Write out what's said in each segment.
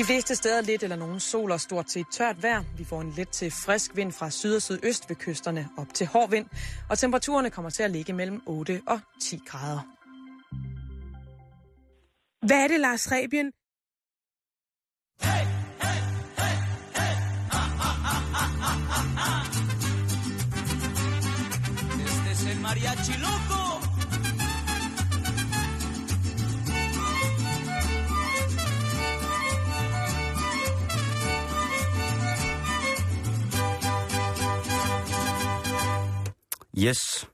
De fleste steder lidt eller nogen sol og stort set tørt vejr. Vi får en let til frisk vind fra syd og sydøst ved kysterne op til hård vind, og temperaturerne kommer til at ligge mellem 8 og 10 grader. Hvad er det, Lars Rebien? Yes,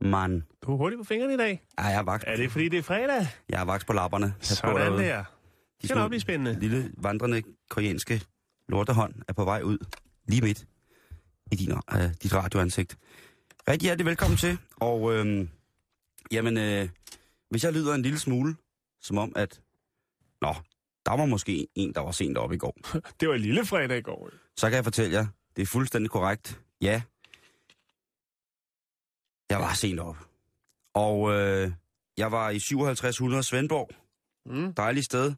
man. Du er hurtig på fingrene i dag. Ja, jeg er vaks, Er det fordi, det er fredag? jeg er vaks på lapperne. Pas på Sådan derude. der. De Det skal nok blive spændende. lille vandrende koreanske lortehånd er på vej ud. Lige midt i din, uh, dit radioansigt. Rigtig hjertelig velkommen til. Og øhm, jamen, øh, hvis jeg lyder en lille smule, som om at... Nå, der var måske en, der var sent op i går. Det var en lille fredag i går. Så kan jeg fortælle jer, det er fuldstændig korrekt. Ja, jeg var sent op. Og øh, jeg var i 5700 Svendborg. Mm. Dejligt sted.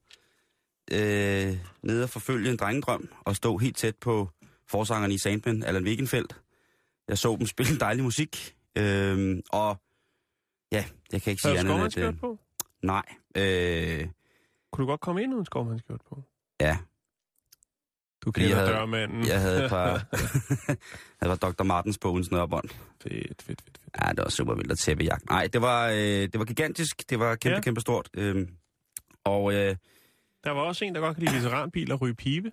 Øh, nede og forfølge en drengedrøm og stå helt tæt på forsangeren i Sandman, Allan Wegenfeldt. Jeg så dem spille dejlig musik. Øh, og ja, jeg kan ikke sige andet end, skovmandskjort Øh, på? nej. Øh, Kunne du godt komme ind uden skovmandskjort på? ja, Du Fordi jeg kender havde- dørmanden. jeg havde et par... jeg var Dr. Martens på uden snørbånd. fedt, fedt, fedt, fedt. Ja, det var super vildt at tæppejagt. Nej, det var, øh, det var gigantisk. Det var kæmpe, Ja. kæmpe stort. Øh, og øh, Der var også en, der godt kan lide veteranbiler og ryge pibe.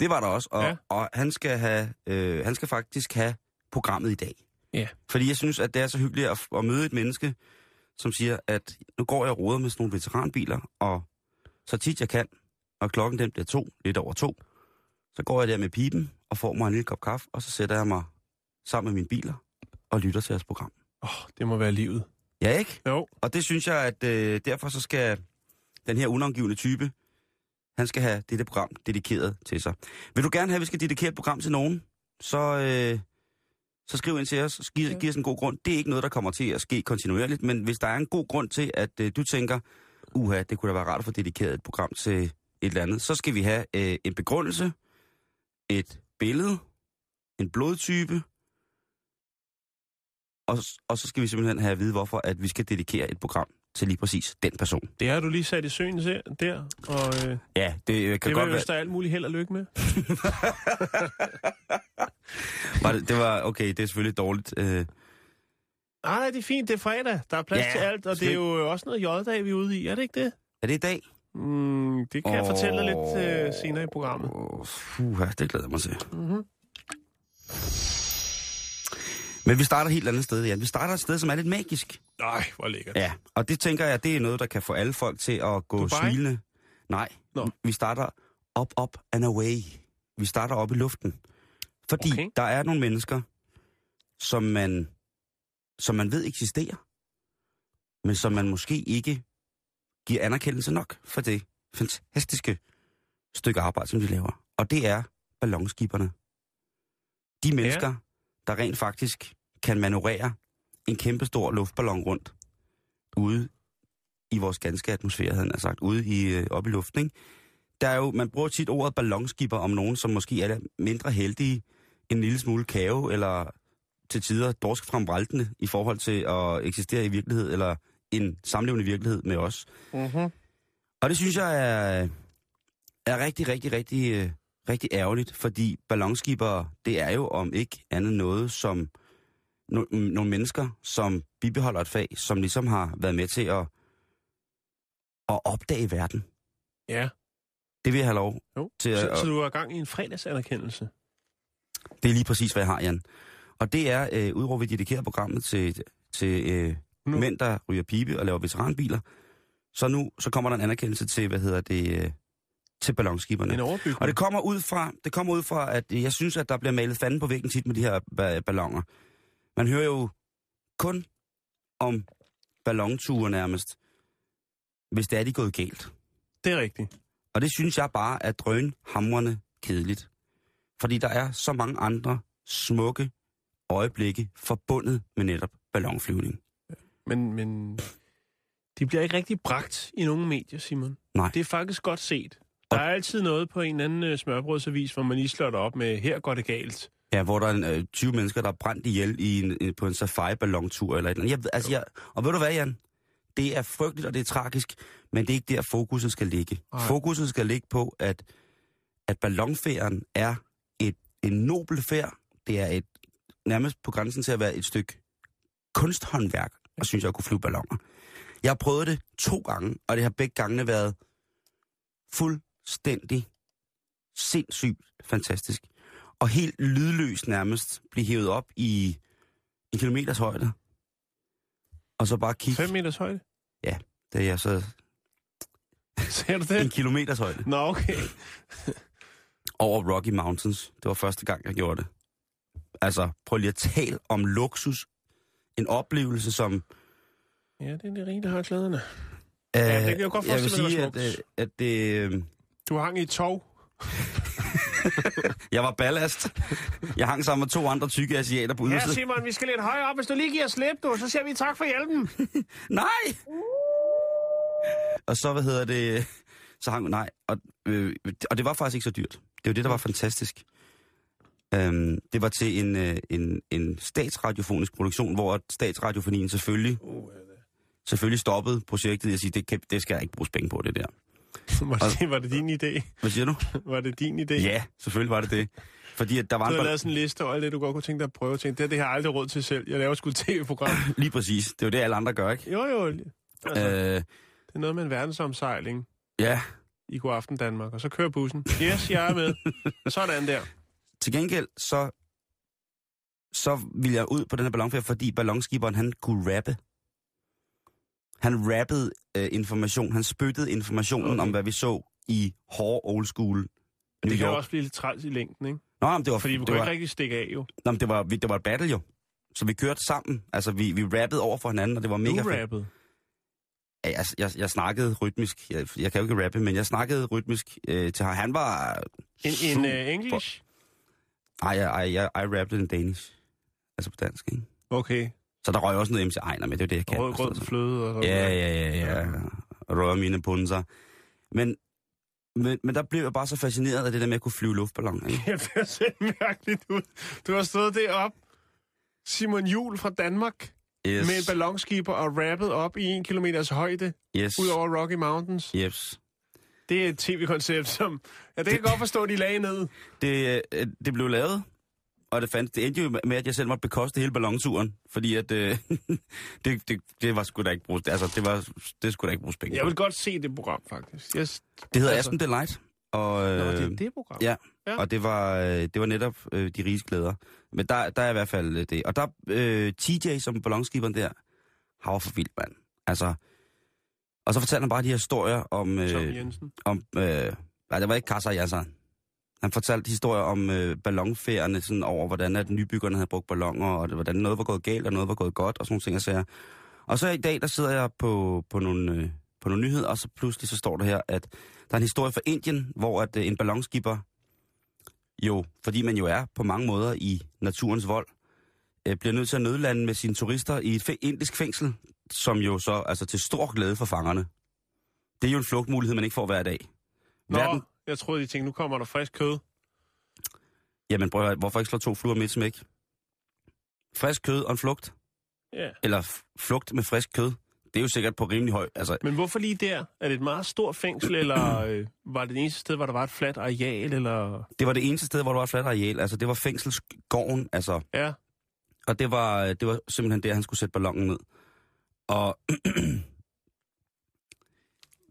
det var der også. Og, ja. og han, skal have, øh, han skal faktisk have programmet i dag. Ja. Fordi jeg synes, at det er så hyggeligt at, at møde et menneske, som siger, at nu går jeg og roder med sådan nogle veteranbiler, og så tit jeg kan, og klokken den bliver to, lidt over to, så går jeg der med pipen og får mig en lille kop kaffe, og så sætter jeg mig sammen med mine biler og lytter til jeres program. Åh, oh, det må være livet. Ja, ikke? Jo, Og det synes jeg, at øh, derfor så skal den her unavngivende type, han skal have dette program dedikeret til sig. Vil du gerne have, at vi skal dedikere et program til nogen, så, øh, så skriv ind til os, og giv, giv os en god grund. Det er ikke noget, der kommer til at ske kontinuerligt, men hvis der er en god grund til, at øh, du tænker, uha, det kunne da være rart at få dedikeret et program til et eller andet, så skal vi have øh, en begrundelse, et billede, en blodtype, og, og så skal vi simpelthen have at vide, hvorfor at vi skal dedikere et program til lige præcis den person. det har du lige sat i søen der, og øh, Ja, det øh, kan det godt være... der alt muligt held og lykke med. Var det, det var, okay, det er selvfølgelig dårligt. Øh, Nej, nej, det er fint, det er fredag. Der er plads Ja, til alt, og det er jo også noget J-dag, vi er ude i, er det ikke det? er det i dag? Mm, det kan jeg Åh. fortælle dig lidt øh, senere i programmet. Uh, det glæder jeg mig til. Mm-hmm. Men vi starter et helt andet sted, Jan. Vi starter et sted, som er lidt magisk. Nej, hvor lækkert. Ja, og det tænker jeg, det er noget, der kan få alle folk til at gå Dubai? smilende. Nej, Nå. vi starter up, up and away. Vi starter op i luften. Fordi okay. der er nogle mennesker, som man, som man ved eksisterer, men som man måske ikke giver anerkendelse nok for det fantastiske stykke arbejde, som de laver. Og det er ballonskiberne. De mennesker, ja. der rent faktisk kan manøvrere en kæmpestor luftballon rundt ude i vores ganske atmosfære, havde han sagt, ude i, øh, oppe i luften. Ikke? Der er jo, man bruger tit ordet ballonskipper om nogen, som måske er mindre heldige, en lille smule kave, eller til tider dorsk fremvraltende i forhold til at eksistere i virkelighed, eller en samlevende virkelighed med os. Mm-hmm. Og det synes jeg er, er rigtig, rigtig, rigtig, øh, rigtig ærgerligt, fordi ballonskibere, det er jo om ikke andet noget som no, nogle mennesker, som bibeholder et fag, som ligesom har været med til at, at opdage verden. Ja, Det vil jeg have lov jo. til at... Så, så du er i gang i en fredagsanerkendelse. Det er lige præcis, hvad jeg har, Jan. Og det er, øh, udover vi dedikerer programmet til, til øh, Nu. mænd, der ryger pibe og laver veteranbiler, så nu så kommer der en anerkendelse til, hvad hedder det, øh, til ballonskiberne. En overbygning. Og det kommer ud fra, det kommer ud fra, at jeg synes, at der bliver malet fanden på væggen tit med de her ba- ballonger. Man hører jo kun om ballonture nærmest, hvis det er de gået galt. Det er rigtigt. Og det synes jeg bare er drønhamrende kedeligt. Fordi der er så mange andre smukke øjeblikke forbundet med netop ballonflyvning. Men, men de bliver ikke rigtig bragt i nogen medier, Simon. Nej. Det er faktisk godt set. Der er altid noget på en eller anden øh, smørbrødsavis, hvor man lige slår det op med, her går det galt. Ja, hvor der er en, øh, 20 mennesker, der er brændt ihjel i en, en, på en safari-ballontur eller et eller andet. Jeg, altså, jeg, og ved du hvad, Jan? Det er frygteligt, og det er tragisk, men det er ikke der, fokuset skal ligge. Nej. Fokuset skal ligge på, at, at ballonferien er et, en nobel færd. Det er et nærmest på grænsen til at være et stykke kunsthåndværk, og synes jeg kunne flyve balloner. Jeg har prøvet det to gange, og det har begge gangene været fuldstændig sindssygt fantastisk. Og helt lydløst nærmest blive hævet op i en kilometers højde. Og så bare kigge, 5 meters højde? da jeg så Ser du en det? kilometers højde Nå, okay. over Rocky Mountains. Det var første gang, jeg gjorde det. Altså, prøv lige at tale om luksus. En oplevelse, som... Ja, det er det rige, der har klæderne. Øh, det kan jeg godt jeg vil forestille sige, var at, at det... øh, Du hang i et tog. Jeg var ballast. Jeg hang sammen med to andre tykke asiater på Ja, ydersiden. Simon, vi skal lidt højere op. Hvis du lige giver slip, du, så siger vi tak for hjælpen. Nej! Og så, hvad hedder det, så hang nej. Og, øh, og det var faktisk ikke så dyrt. Det jo det, der var fantastisk. Øhm, det var til en, øh, en, en statsradiofonisk produktion, hvor statsradiofonien selvfølgelig, selvfølgelig stoppede projektet i at sige, det, kan, det skal jeg ikke bruge penge på, det der. var, det, var det din idé? Hvad siger du? Var det din idé? Ja, selvfølgelig var det det. Fordi at der var Du en... har lavet sådan en liste over alt det, du godt kunne tænke dig at prøve. Tænke, det, det har jeg aldrig råd til selv. Jeg laver sgu et tv-program. Lige præcis. Det er jo det, alle andre gør, ikke? jo, jo. Altså. Øh, Det er noget med en verdensomsejling ja, i God Aften Danmark. Og så kører bussen. Yes, jeg er med. Sådan der. Til gengæld, så, så ville jeg ud på den her ballonferie, fordi ballonskiberen, han kunne rappe. Han rappede øh, information, han spyttede informationen Okay. om, hvad vi så i hårde old school Men New det kan York. også blive lidt træls i længden, ikke? Nå, men det var, Fordi vi kunne var, ikke rigtig stikke af, jo. nå, men det var, vi- det var et battle jo. Så vi kørte sammen. Altså, vi, vi rappede over for hinanden, og det var mega Du fedt. rappede. Ja, jeg, jeg, jeg snakkede rytmisk. Jeg, jeg kan jo ikke rappe, men jeg snakkede rytmisk øh, til ham. Han var... En, en uh, English? Ej, jeg, ej, jeg, I rappede en danish. Altså på dansk, ikke? Okay. Så der røg også noget MC Ejner med, det er det, jeg kan. Rød, rød noget. fløde og Ja, noget. ja, ja, ja. Rører mine punser. Men, men, men der blev jeg bare så fascineret af det der med at kunne flyve luftballon. Ikke? Ja, det er set mærkeligt ud. Du har stået deroppe, Simon Jul fra Danmark, Yes. med en ballonskib og rappet op i en kilometers højde yes. ud over Rocky Mountains. Yes. Det er et tv-koncept, som... Ja, det kan godt forstå, de lagde ned. Det, øh, det blev lavet, og det, fandt, det endte jo med, at jeg selv måtte bekoste hele ballonturen, fordi at, øh, det, det, det var sgu da ikke bruges, altså det var, det skulle da ikke bruges penge Jeg vil godt se det program, faktisk. Yes. Det hedder altså- Aspen Delight, og, øh, Nå, det er det program. ja, Ja. og det var, øh, det var netop øh, de riges glæder. Men der, der er i hvert fald øh, det. Og der, øh, TJ som ballonskiberen der, han var for vildt, mand. Altså, og så fortalte han bare de her historier om... Tom Øh, Jensen. om øh, nej, det var ikke Kasser Jasser. Han fortalte historier om øh, ballonfærerne, sådan over hvordan at nybyggerne havde brugt ballonger, og hvordan noget var gået galt, og noget var gået godt, og sådan nogle ting og sager. Og så i dag, der sidder jeg på, på, nogle, øh, på nogle nyheder, og så pludselig så står der her, at der er en historie fra Indien, hvor at øh, en ballonskipper, jo, fordi man jo er på mange måder i naturens vold, øh, bliver nødt til at nødlande med sine turister i et fæ- indisk fængsel, som jo så, altså til stor glæde for fangerne. Det er jo en flugtmulighed, man ikke får hver dag. Nå, Verden, jeg troede, de tænkte, nu kommer der frisk kød. Jamen prøv hvorfor ikke slå to fluer med et smæk? Frisk kød og en flugt. Ja. Eller flugt med frisk kød. Det er jo sikkert på rimelig høj. Altså, Men hvorfor lige der? Er det et meget stort fængsel, eller øh, var det det eneste sted, hvor der var et fladt areal, eller... det var det eneste sted, hvor der var et fladt areal. Altså, det var fængselsgården. Altså, Ja, og det var, det var simpelthen der, han skulle sætte ballonen ned. Og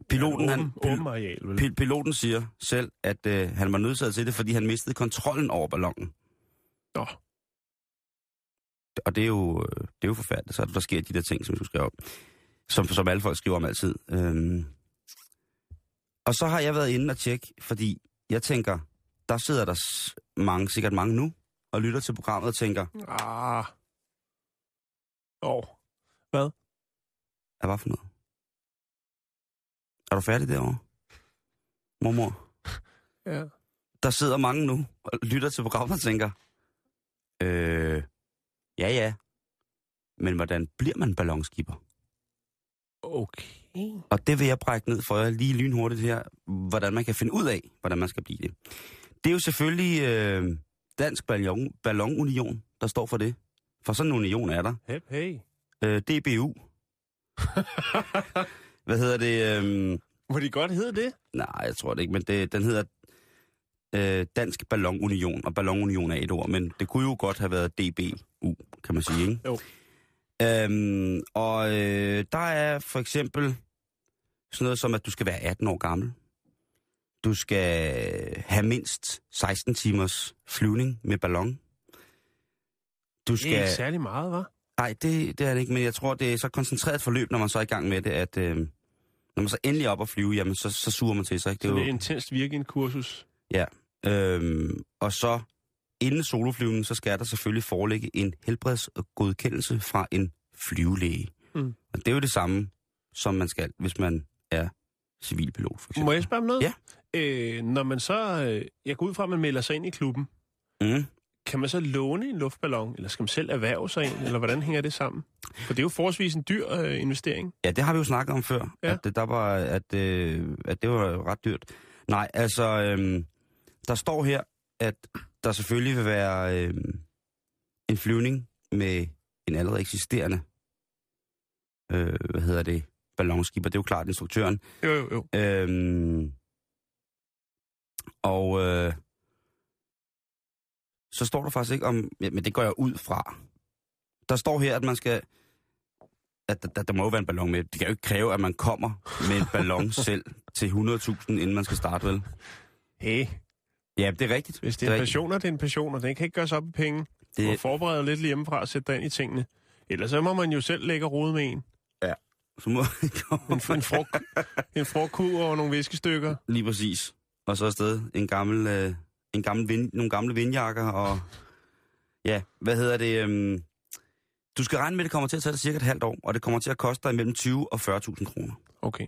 piloten, ja, han, åben, åben areal, vel? pil- piloten siger selv, at øh, han var nødsaget til det, fordi han mistede kontrollen over ballonen. Nå, Og det er jo, øh, det er jo forfærdeligt, så der sker de der ting, som du skriver om. Som, som alle folk skriver om altid. Øhm. Og så har jeg været inde og tjekke, fordi jeg tænker, der sidder der mange, sikkert mange nu, og lytter til programmet og tænker, ah. Åh, hvad var for noget? Er du færdig derovre? Mormor? ja. Der sidder mange nu og lytter til programmet og tænker, øh, ja ja, men hvordan bliver man ballonskipper? Okay. Og det vil jeg brække ned for jer lige lynhurtigt her, hvordan man kan finde ud af, hvordan man skal blive det. Det er jo selvfølgelig øh, Dansk Ballon, Ballonunion, der står for det. For sådan en union er der. Hep, hey. Øh, DBU. Hvad hedder det? Øh, Må de godt hedde det? nej, jeg tror det ikke, men det, den hedder øh, Dansk Ballonunion, og Ballonunion er et ord, men det kunne jo godt have været DBU, kan man sige, ikke? Jo. Øhm, og øh, der er for eksempel sådan noget som, at du skal være 18 år gammel. Du skal have mindst 16 timers flyvning med ballon. Du Det er skal... ikke særlig meget, var. Nej, det, det er det ikke, men jeg tror, det er så koncentreret forløb, når man så er i gang med det, at øh, når man så endelig er op at flyve, jamen så, så suger man til sig. Ikke? Så Det er det jo, er intenst virkende kursus. Ja. Øhm, og så inden soloflyvningen, så skal der selvfølgelig foreligge en helbredsgodkendelse fra en flyvelæge. Mm. Og det er jo det samme, som man skal, hvis man er civilpilot, for eksempel. Må jeg spørge om noget? Ja. Øh, når man så... Øh, jeg går ud fra, at man melder sig ind i klubben. Mm. Kan man så låne en luftballon, eller skal man selv erhverve sig en, eller hvordan hænger det sammen? For det er jo forholdsvis en dyr øh, investering. Ja, det har vi jo snakket om før, Ja. at, det, der var, at, øh, at det var ret dyrt. Nej, altså, øhm, der står her, at der selvfølgelig vil være øhm, en flyvning med en allerede eksisterende, øh, hvad hedder det, ballonskib, og det er jo klart instruktøren. Jo, jo, jo. Øhm, og øh, så står der faktisk ikke om, ja, men det går jeg ud fra. Der står her, at man skal, at der, der, der må jo være en ballon med. Det kan jo ikke kræve, at man kommer med en ballon selv til 100.000, inden man skal starte, vel? Hey, Ja, det er rigtigt. hvis det er en rigtigt. passion, og det er en passion, og den kan ikke gøres op i penge. Du må Det, forberede lidt hjemmefra og sætte dig ind i tingene. Ellers så må man jo selv lægge rode med en. så må En, en, frugt, en frugtkur og nogle viskestykker. lige præcis. Og så afsted en gammel, øh, en gammel vind, nogle gamle vindjakker, og ja, hvad hedder det? Øhm, du skal regne med, at det kommer til at tage dig cirka et halvt år, og det kommer til at koste dig mellem 20 og 40.000 kroner. Okay.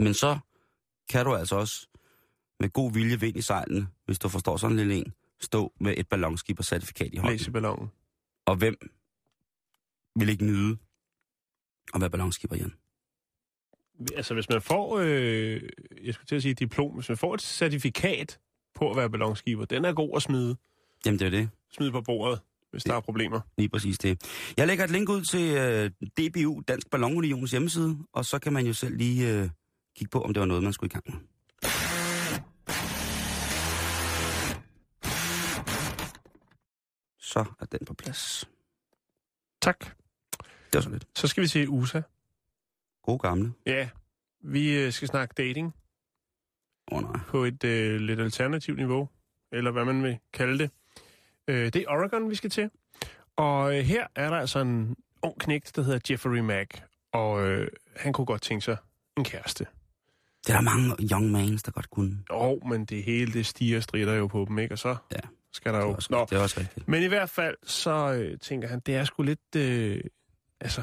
Men så kan du altså også med god vilje vind i sejlene, hvis du forstår sådan en lille en, stå med et ballonskib og certifikat i hånden. Læs i ballonen. Og hvem vil ikke nyde at være ballonskipper, Jan? Altså, hvis man får, øh, jeg skulle til at sige diplom, hvis man får et certifikat på at være ballonskiber, den er god at smide, Jamen, det er det. smide på bordet, hvis der er problemer. Lige præcis det. Jeg lægger et link ud til øh, DBU, Dansk Ballonunions hjemmeside, og så kan man jo selv lige øh, kigge på, om det var noget, man skulle i gang med. Så er den på plads. Tak. Det var så lidt. Så skal vi se USA. God gamle. Ja, vi øh, skal snakke dating oh, nej. på et øh, lidt alternativt niveau, eller hvad man vil kalde det. Øh, det er Oregon, vi skal til. Og øh, her er der altså en ung knægt, der hedder Jeffrey Mack, og øh, han kunne godt tænke sig en kæreste. Det er der mange young mans, der godt kunne. Jo, men det hele, det stiger strider jo på dem, ikke? Og så Ja. skal der Det er jo... også, Nå, det er også rigtigt. Men i hvert fald, så øh, tænker han, det er sgu lidt... Øh, altså,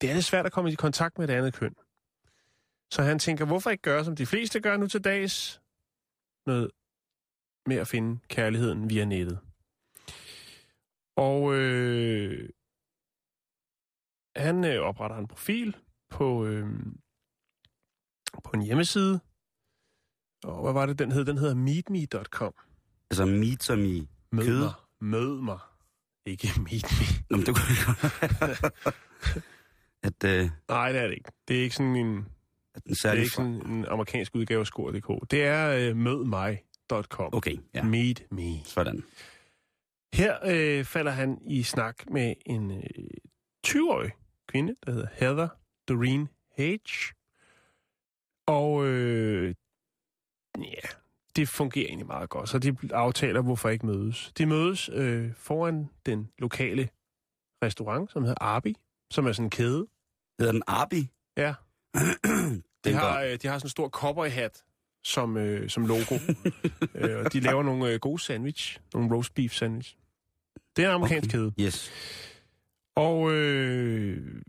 det er lidt svært at komme i kontakt med et andet køn. Så han tænker, hvorfor ikke gøre, som de fleste gør nu til dags? Noget med at finde kærligheden via nettet. Og øh, han øh, opretter en profil på, øh, på en hjemmeside. Og hvad var det, den hed? Den hedder meetme.com. Altså meat som i... Mød Kød? mig. Mød mig. Ikke meet me. Nå, men det kunne At, øh, Nej, det er det ikke. Det er ikke sådan en, den det er særlige... ikke sådan en amerikansk udgave af Skor.dk. Det er øh, mødmig.com. Okay, ja. Meet me. Sådan. Her øh, falder han i snak med en øh, 20-årig kvinde, der hedder Heather Doreen Hage. Og øh, ja, det fungerer egentlig meget godt, så de aftaler, hvorfor ikke mødes. De mødes øh, foran den lokale restaurant, som hedder Arby, som er sådan en kæde. Hedder den Arby? Ja, de har, øh, de har sådan en stor cowboy-hat som, øh, som logo. øh, og de laver nogle øh, gode sandwich, nogle roast beef sandwich. Det er en amerikansk okay. kæde. Yes. Og øh,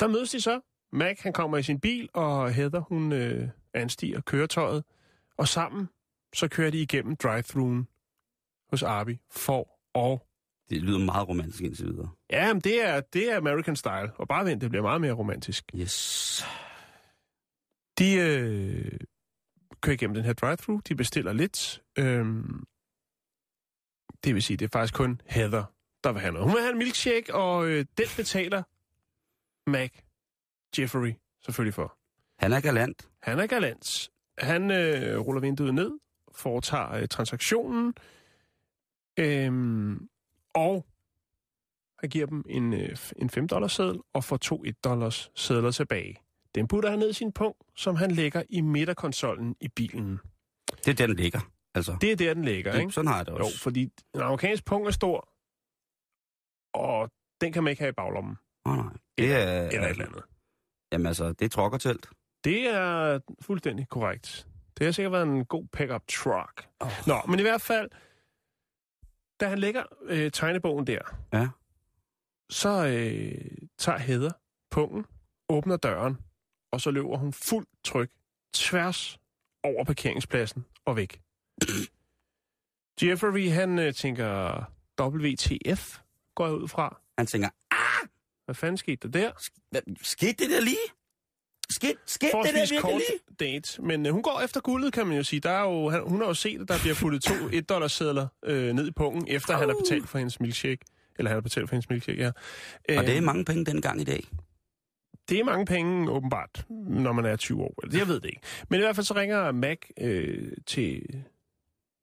der mødes de så. Mac, han kommer i sin bil, og Heather, hun øh, anstiger køretøjet. Og sammen, så kører de igennem drive-thruen hos Arby for at Det lyder meget romantisk indtil videre. Ja, men det er, det er American style. Og bare vent, det bliver meget mere romantisk. Yes. De øh, kører igennem den her drive-thru. De bestiller lidt. Øhm, det vil sige, det er faktisk kun Heather, der vil have noget. Hun vil have en milkshake, og øh, den betaler Mac Jeffrey selvfølgelig for. Han er galant. Han er galant. Han øh, ruller vinduet ned, foretager øh, transaktionen, øhm, og han giver dem en, øh, en 5 dollars seddel og får to 1 dollars sedler tilbage. Den putter han ned i sin punkt, som han lægger i midterkonsollen i bilen. Det er der, den ligger. Altså, Det er der, den ligger, det, ikke? sådan har jeg det Jo, også. fordi en amerikansk punkt er stor, og den kan man ikke have i baglommen. Oh, nej. Det er, Eller et eller andet. Jamen altså, det er trokkertelt. Det er fuldstændig korrekt. Det har sikkert været en god pickup truck. Oh. Nå, men i hvert fald, da han lægger øh, tegnebogen der, Ja. så øh, tager Heather pungen, åbner døren, og så løber hun fuldt tryk tværs over parkeringspladsen og væk. Jeffrey, han øh, tænker, WTF går jeg ud fra. Han tænker, Hvad fanden skete der der? skete det der lige? Skete, skete det der virkelig kort date, men øh, hun går efter guldet, kan man jo sige. Der er jo, han, hun har jo set, at der bliver puttet to 1 dollar sedler øh, ned i pungen, efter han har betalt for hendes milkshake. Eller han har betalt for hendes milkshake, ja. Og det er Øh, mange penge dengang i dag. det er mange penge, åbenbart, når man er 20 år. Jeg ved det ikke. Men i hvert fald så ringer Mac øh, til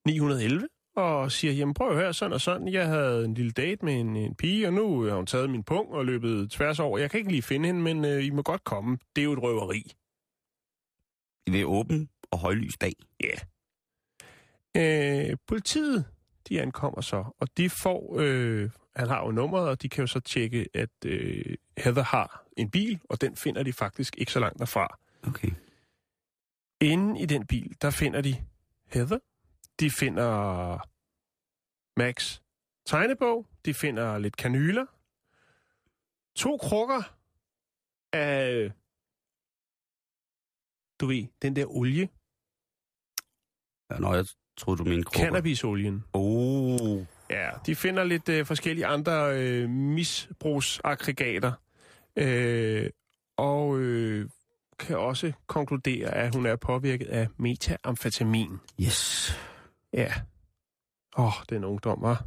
911 og siger, jamen prøv at høre, sådan og sådan. Jeg havde en lille date med en, en pige, og nu har hun taget min pung og løbet tværs over. Jeg kan ikke lige finde hende, men øh, I må godt komme. Det er jo et røveri. Ved åben og højlys dag. Ja. Øh, politiet, de ankommer så, og de får, øh, han har jo nummeret, og de kan jo så tjekke, at øh, Heather har en bil, og den finder de faktisk ikke så langt derfra. Okay. Inde i den bil, der finder de Heather, de finder Max tegnebog, de finder lidt kanyler, to krukker af, du ved, den der olie, Ja, Nå, jeg troede, du mente krukker. cannabisolien. Oh. Ja, de finder lidt øh, forskellige andre øh, misbrugsaggregater, øh, og øh, kan også konkludere, at hun er påvirket af metamfetamin. Yes. Ja. Åh, oh, den ungdom, var.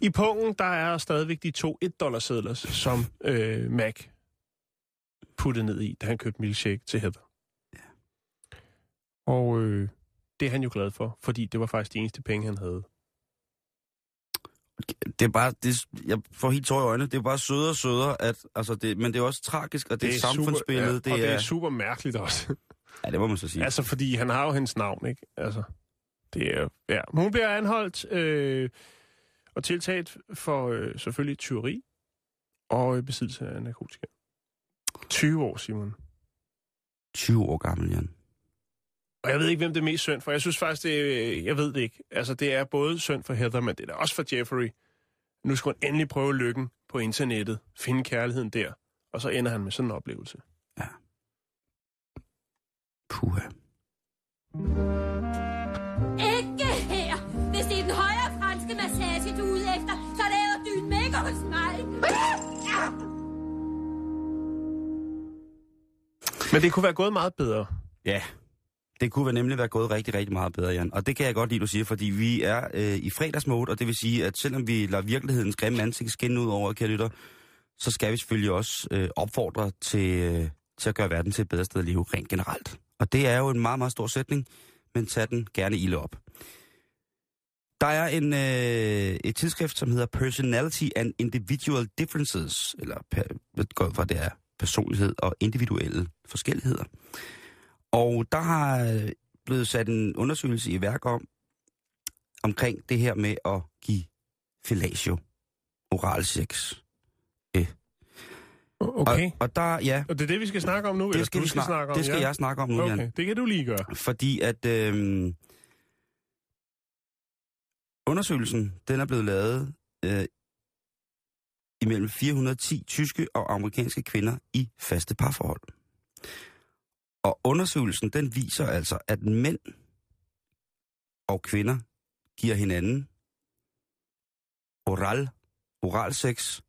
I pungen, der er stadigvæk de to 1 dollar sedler, som øh, Mac puttede ned i, da han købte milkshake til Heather. Og øh, det er han jo glad for, fordi det var faktisk de eneste penge, han havde. Det er bare, det, jeg får helt tår i øjnene. Det er bare sødere og sødere, at, altså det, men det er også tragisk, og det, det er samfundsbillede. Super, ja, det, og er, det er super mærkeligt også. ja, det må man så sige. altså, fordi han har jo hendes navn, ikke? Altså, det er ja. Hun bliver anholdt øh, og tiltalt for øh, selvfølgelig tyveri og øh, besiddelse af narkotika. 20 år, Simon. 20 år gammel, Jan. Og jeg ved ikke, hvem det er mest synd for. Jeg synes faktisk, det er, jeg ved det ikke. Altså, det er både synd for Heather, men det er da også for Jeffrey. Nu skal han endelig prøve lykken på internettet, finde kærligheden der, og så ender han med sådan en oplevelse. Puha. Men det kunne være gået meget bedre. Ja, det kunne nemlig være gået rigtig, rigtig meget bedre, Jan. Og det kan jeg godt lide, du siger, fordi vi er øh, i fredagsmode, og det vil sige, at selvom vi lader virkelighedens grimme ansigt skinne ud over, kære lytter, så skal vi selvfølgelig også øh, opfordre til, øh, til at gøre verden til et bedre sted at leve rent generelt. Og det er jo en meget, meget stor sætning, men tag den gerne ilde op. Der er en, øh, et tidsskrift, som hedder Personality and Individual Differences, eller per, hvad går fra det er personlighed og individuelle forskelligheder. Og der har øh, blevet sat en undersøgelse i værk om, omkring det her med at give fellatio, oral sex. Okay. Og, og der, ja, Og det er det, vi skal snakke om nu? det skal, vi snakke, snakke om? det skal ja? jeg snakke om nu, Jan. Okay, det kan du lige gøre. Fordi at øh, undersøgelsen, den er blevet lavet øh, imellem 410 tyske og amerikanske kvinder i faste parforhold. Og undersøgelsen, den viser altså, at mænd og kvinder giver hinanden oral, oral sex,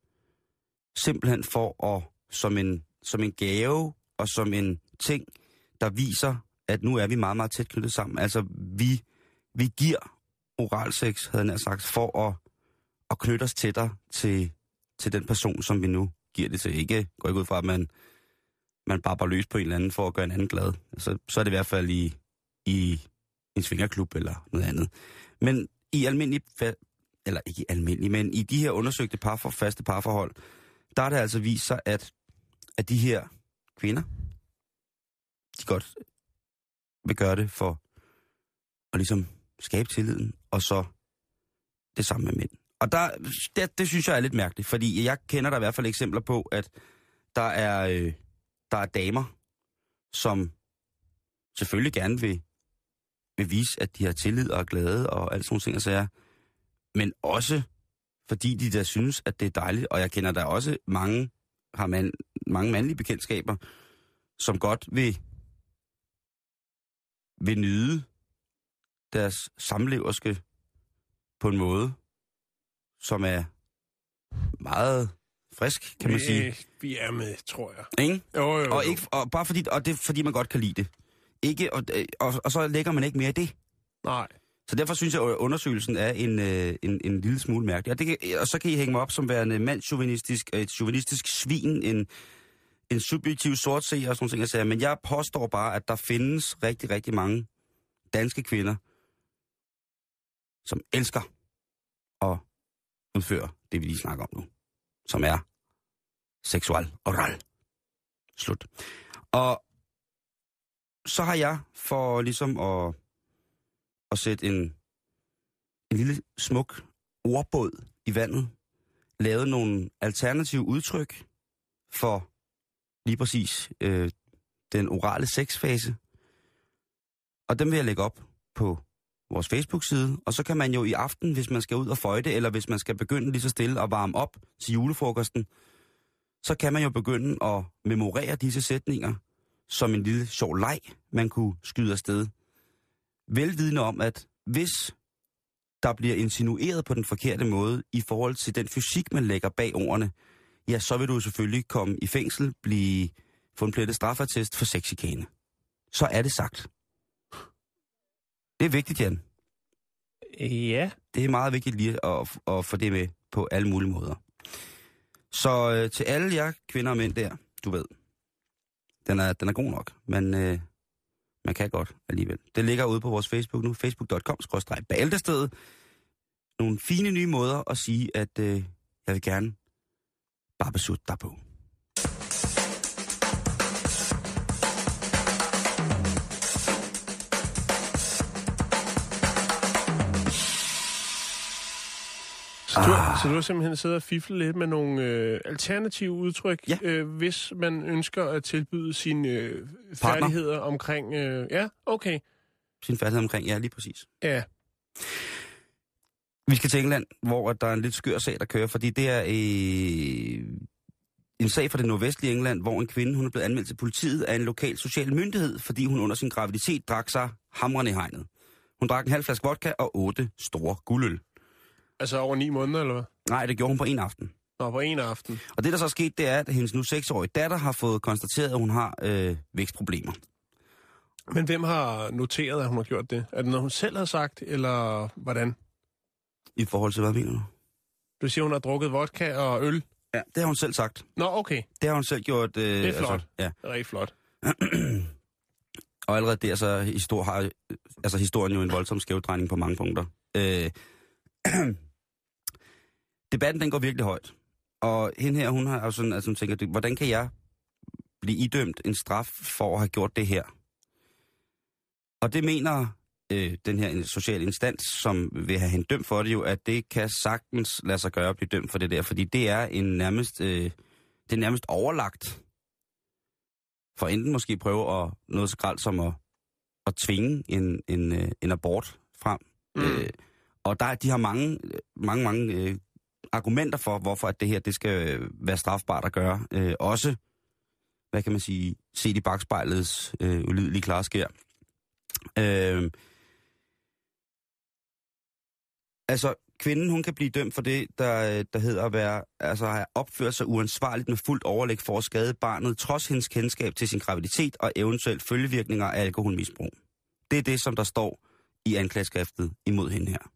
simpelthen for at, som en, som en gave og som en ting, der viser, at nu er vi meget, meget tæt knyttet sammen. Altså, vi, vi giver oralsex, havde jeg sagt, for at, at knytte os tættere til, til den person, som vi nu giver det til. Ikke går ikke ud fra, at man, man bare løs på en eller anden for at gøre en anden glad. Så, så er det i hvert fald i, i en svingerklub eller noget andet. Men i almindelig, eller ikke i almindelig, men i de her undersøgte par for faste parforhold, der er det altså vist sig, at, at de her kvinder, de godt vil gøre det for at ligesom skabe tilliden, og så det samme med mænd. Og der, det, det synes jeg er lidt mærkeligt, fordi jeg kender der i hvert fald eksempler på, at der er, øh, der er damer, som selvfølgelig gerne vil, vil vise, at de har tillid og er glade og alt sådan nogle ting og sager, men også fordi de der synes, at det er dejligt. Og jeg kender der også mange, har man, mange mandlige bekendtskaber, som godt vil, vil nyde deres samleverske på en måde, som er meget frisk, kan man sige. Vi, er med, tror jeg. Ikke? Jo, jo, jo. Og, ikke, og bare fordi, og det er fordi, man godt kan lide det. Ikke, og, og, og så lægger man ikke mere i det. Nej. Så derfor synes jeg, at undersøgelsen er en, øh, en, en lille smule mærkelig. Og, det kan, og så kan I hænge mig op som værende mandsjuvenistisk, et juvenistisk svin, en, en subjektiv sortseer og sådan nogle ting. Men jeg påstår bare, at der findes rigtig, rigtig mange danske kvinder, som elsker at udføre det, vi lige snakker om nu. Som er seksuel oral. Slut. Og så har jeg for ligesom at, at sætte en, en lille smuk ordbåd i vandet, lavet nogle alternative udtryk for lige præcis øh, den orale sexfase. Og dem vil jeg lægge op på vores Facebook-side, og så kan man jo i aften, hvis man skal ud og føjte, eller hvis man skal begynde lige så stille at varme op til julefrokosten, så kan man jo begynde at memorere disse sætninger som en lille sjov leg, man kunne skyde afsted. Velvidende om, at hvis der bliver insinueret på den forkerte måde i forhold til den fysik, man lægger bag ordene, ja, så vil du selvfølgelig komme i fængsel, blive få en plettet straffatest for sexikane. Så er det sagt. Det er vigtigt, Jan. Ja. Det er meget vigtigt lige at, at få det med på alle mulige måder. Så øh, til alle jer kvinder og mænd der, du ved, den er, den er god nok, men øh, man kan godt alligevel. Det ligger ude på vores Facebook nu, facebook.com-bæltestedet. Nogle fine nye måder at sige, at øh, jeg vil gerne bare beslutte dig på. Så du, ah. så du har simpelthen siddet og fiflet lidt med nogle øh, alternative udtryk, Ja. øh, hvis man ønsker at tilbyde sine øh, færdigheder omkring... Øh, ja, okay. Sin færdighed omkring, ja, lige præcis. Ja. Vi skal til England, hvor der er en lidt skør sag, der kører, fordi det er øh, en sag fra det nordvestlige England, hvor en kvinde hun er blevet anmeldt til politiet af en lokal social myndighed, fordi hun under sin graviditet drak sig hamrende i hegnet. Hun drak en halv flaske vodka og otte store guldøl. Altså over ni måneder, eller hvad? Nej, det gjorde hun på en aften. Nå, på en aften. Og det, der så er sket, det er, at hendes nu seksårige datter har fået konstateret, at hun har øh, vækstproblemer. Men hvem har noteret, at hun har gjort det? Er det noget, hun selv har sagt, eller hvordan? I forhold til, hvad mener du? Du siger, hun har drukket vodka og øl. Ja, det har hun selv sagt. Nå, okay. Det har hun selv gjort. Øh, Det er flot. Altså, ja. Det er rigtig flot. Og allerede der så histor, har altså historien jo en voldsom skævdrejning på mange punkter. Øh, debatten den går virkelig højt. Og hende her, hun har jo sådan, altså hun tænker, hvordan kan jeg blive idømt en straf for at have gjort det her? Og det mener øh, den her sociale instans, som vil have hende dømt for det jo, at det kan sagtens lade sig gøre at blive dømt for det der, fordi det er en nærmest, øh, det er nærmest overlagt for enten måske prøve at noget så gralt som at, at tvinge en, en, øh, en abort frem. Mm. Øh, og der, de har mange, mange, mange øh, argumenter for, hvorfor at det her det skal øh, være strafbart at gøre. Øh, også, hvad kan man sige, set i bagspejlets øh, ulydelige klarskær. Øh, altså, kvinden, hun kan blive dømt for det, der, øh, der hedder at være, altså at have opført sig uansvarligt med fuldt overlæg for at skade barnet, trods hendes kendskab til sin graviditet og eventuelt følgevirkninger af alkoholmisbrug. Det er det, som der står i anklageskriftet imod hende her.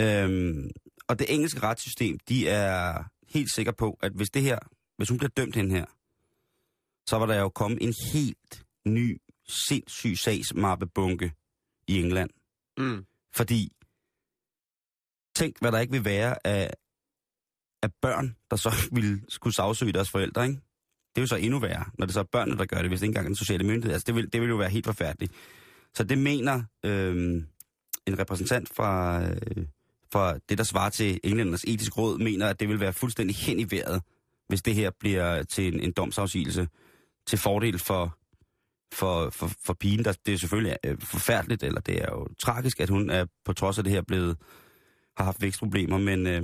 Øhm, og det engelske retssystem, de er helt sikre på, at hvis det her, hvis hun bliver dømt hende her, så var der jo kommet en helt ny, sindssyg sagsmappebunke i England. Mm. Fordi, tænk hvad der ikke vil være af, af børn, der så ville skulle sagsøge deres forældre, ikke? Det er jo så endnu værre, når det så er børnene, der gør det, hvis det ikke engang er den sociale myndighed. Altså, det vil, det vil jo være helt forfærdeligt. Så det mener øh, en repræsentant fra, øh, fra det, der svarer til Englænders etiske råd, mener, at det vil være fuldstændig hen i vejret, hvis det her bliver til en, en domsafsigelse til fordel for, for, for, for pigen. Der, det er selvfølgelig øh, forfærdeligt, eller det er jo tragisk, at hun er på trods af det her blevet, har haft vækstproblemer, men, øh,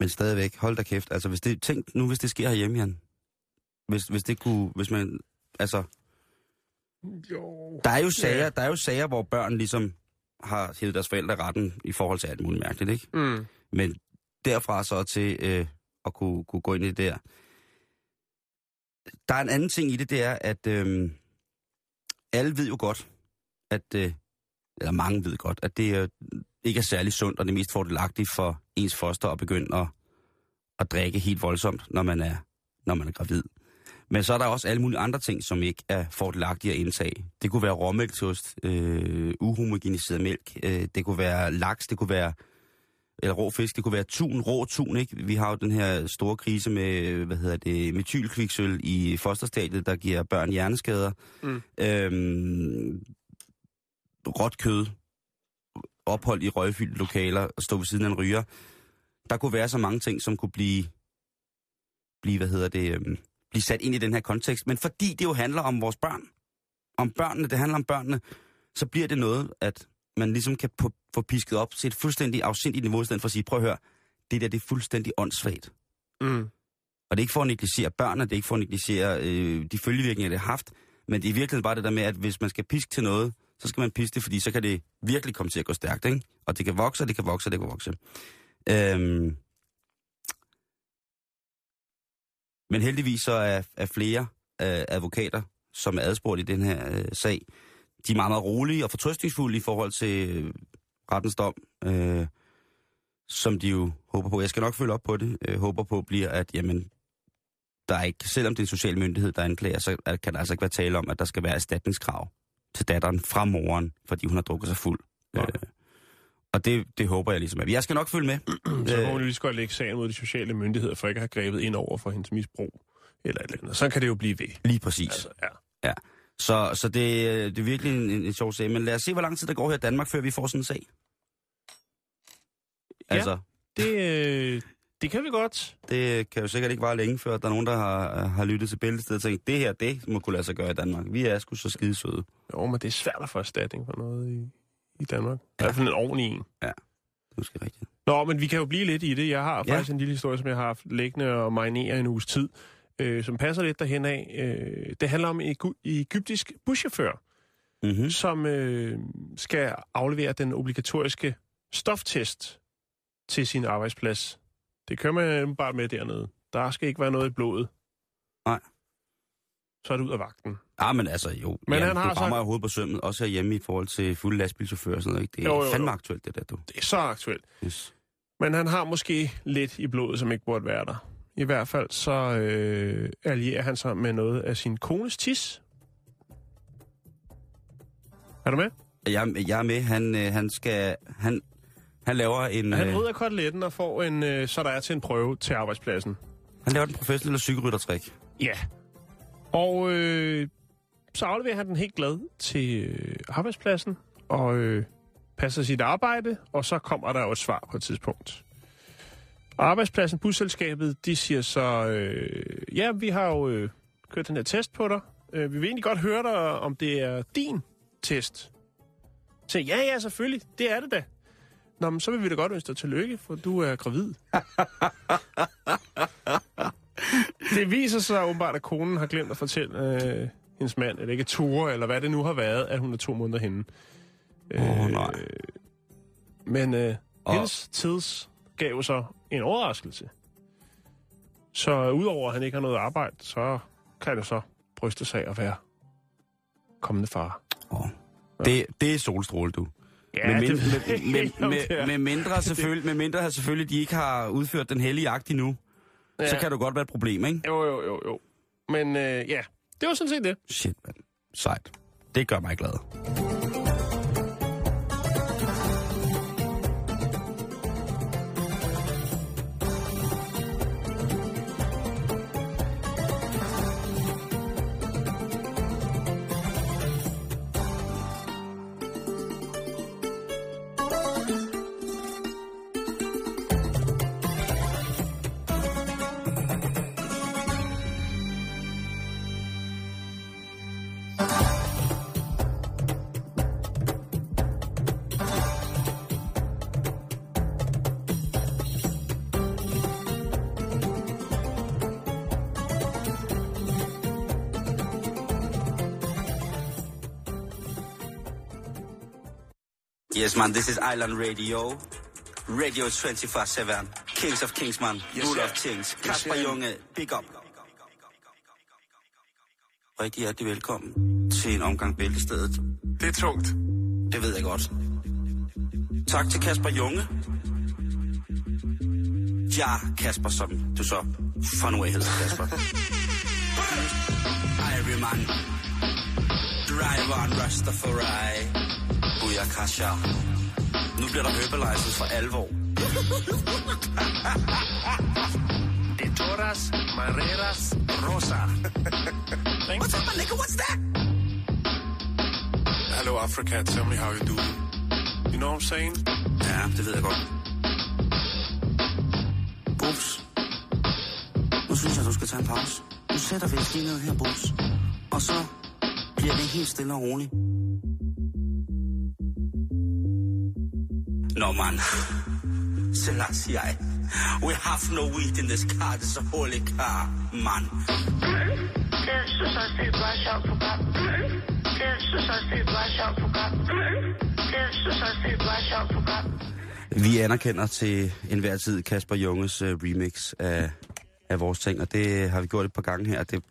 men stadigvæk, hold da kæft. Altså, hvis det, tænk nu, hvis det sker herhjemme, Jan. Hvis, hvis det kunne, hvis man, altså, Jo. der er jo sager, der er jo sager, hvor børn ligesom har hævet deres forældre retten i forhold til alt muligt mærkeligt, ikke? Mm. Men derfra så til øh, at kunne, kunne gå ind i det der. Der er en anden ting i det, det er, at øh, alle ved jo godt, at, øh, eller mange ved godt, at det øh, ikke er særlig sundt og det mest fordelagtigt for ens foster at begynde at, at drikke helt voldsomt, når man er, når man er gravid. Men så er der også alle mulige andre ting, som ikke er fordelagtige at indtage. Det kunne være råmælksost, øh, uhomogeniseret mælk, øh, det kunne være laks, det kunne være eller rå fisk, det kunne være tun, rå tun, ikke? Vi har jo den her store krise med, hvad hedder det, metylkviksøl i fosterstadiet, der giver børn hjerneskader. Mm. Øhm, råt kød, ophold i røgfyldte lokaler og stå ved siden af en ryger. Der kunne være så mange ting, som kunne blive, blive hvad hedder det, øhm, blive sat ind i den her kontekst. Men fordi det jo handler om vores børn, om børnene, det handler om børnene, så bliver det noget, at man ligesom kan få pisket op til et fuldstændig afsindigt niveau, i stedet for at sige, prøv at høre, det der, det er fuldstændig åndssvagt. Mm. Og det er ikke for at negligere børnene, det er ikke for at negligere øh, de følgevirkninger, det har haft, men det er virkelig bare det der med, at hvis man skal piske til noget, så skal man piske det, fordi så kan det virkelig komme til at gå stærkt, ikke? Og det kan vokse, og det kan vokse, og det kan vokse. Øhm, men heldigvis så er, er flere øh, advokater, som er adspurgt i den her øh, sag, de er meget, meget rolige og fortrøstningsfulde i forhold til øh, rettens dom, øh, som de jo håber på. Jeg skal nok følge op på det. Øh, håber på bliver, at jamen, der er ikke, selvom det er en social myndighed, der anklager, så kan der altså ikke være tale om, at der skal være erstatningskrav til datteren fra moren, fordi hun har drukket sig fuld. Nej. Øh, og det, det håber jeg ligesom, at jeg skal nok følge med. Så Øh. må hun lige så godt lægge sagen mod de sociale myndigheder, for ikke at have grebet ind over for hendes misbrug. Eller et eller andet. Så kan det jo blive ved. Lige præcis. Altså, ja. Så, så det, øh, det er virkelig en, en, en sjov sag. Men lad os se, hvor lang tid der går her i Danmark, før vi får sådan en sag. Ja. Altså, Det, øh, det kan vi godt. det kan jo sikkert ikke vare længe, før der er nogen, der har, har lyttet til bæltestedet og tænkt, det her, det må kunne lade sig gøre i Danmark. Vi er sgu så skide søde. Jo, men det er svært at få erstatning for noget i, i Danmark. I hvert fald en ordentlig en. Det er måske rigtigt. Nå, men vi kan jo blive lidt i det. Jeg har Ja. faktisk en lille historie, som jeg har haft liggende og marinere en uges tid, øh, som passer lidt derhen af. Øh, det handler om en egyptisk buschauffør, Mm-hmm. som øh, skal aflevere den obligatoriske stoftest til sin arbejdsplads. Det kører man bare med dernede. Der skal ikke være noget i blodet. Så er det ud af vagten. Ja, men altså jo. Men Men han har du rammer så- hovedet på sømmet, også herhjemme i forhold til fulde lastbilchauffører og sådan noget. Ikke? Det er Jo, jo, jo, jo, jo. fandme aktuelt, det der, du. Det er så aktuelt. Yes. Men han har måske lidt i blodet, som ikke burde være der. I hvert fald så øh, allierer han sig med noget af sin kones tis. Er du med? Jeg, jeg er med. Han, øh, han skal... Han, han laver en... Han øh, rydder koteletten og får en, øh, så der er til en prøve til arbejdspladsen. han laver den professionelle cykelryttertrik. Ja. Og øh, så afleverer han den helt glad til øh, arbejdspladsen og øh, passer sit arbejde, og så kommer der jo et svar på et tidspunkt. Arbejdspladsen, busselskabet, de siger så, øh, ja, vi har jo øh, kørt den her test på dig. Øh, vi vil egentlig godt høre dig, om det er din test. Så ja, ja, selvfølgelig, det er det da. Nå, men så vil vi da godt ønske dig tillykke, for du er gravid. det viser sig åbenbart, at konen har glemt at fortælle øh, hendes mand, eller ikke Ture, eller hvad det nu har været, at hun er to måneder henne. Åh, nej. Men øh, Og- hendes tids gav så en overraskelse. Så udover at han ikke har noget arbejde, så kan det så bryste sig at være kommende far. Oh. Det, det er solstråle, du. Ja, med, mind, det- med, med, med, med, mindre selvfølgelig, med mindre selvfølgelig, de ikke har udført den hellige akt endnu, ja. så kan det godt være et problem, ikke? Jo, jo, jo, jo. Men øh, ja, det var sådan set det. Shit, mand. Sejt. Det gør mig glad. Yes, man, this is Island Radio. Radio 24-7. Kings of Kings, man. Yes, Rule of Kings. Yes, Kasper sir. Junge, big up. Rigtig hjertelig velkommen til en omgang Bæltestedet. Det er tungt. Det ved jeg godt. Tak til Kasper Junge. Ja, Kasper, som du så fra nu af hedder Kasper. Irie man. Driver en Rastafari. Booyakasha. Nu bliver der Herbalizer for alvor. De toras, mareras, rosa. What's up, my nigga? What's that? Hello, Africa. Tell me how you do. You know what I'm saying? Ja, det ved jeg godt. Bubs. Nu synes jeg, du skal tage en pause. Nu sætter vi os lige ned her, Bubs. Og så bliver det helt stille og roligt. No man. Selassie, we have no weed in this car. This is a holy car, man. Det synes også, det er et meget sjovt program. Det synes også, det er et meget sjovt program. Det synes også, det er et meget sjovt program. Vi anerkender til enhver tid Kasper Junges øh, remix af, af vores ting, og det har vi gjort et par gange her. Det,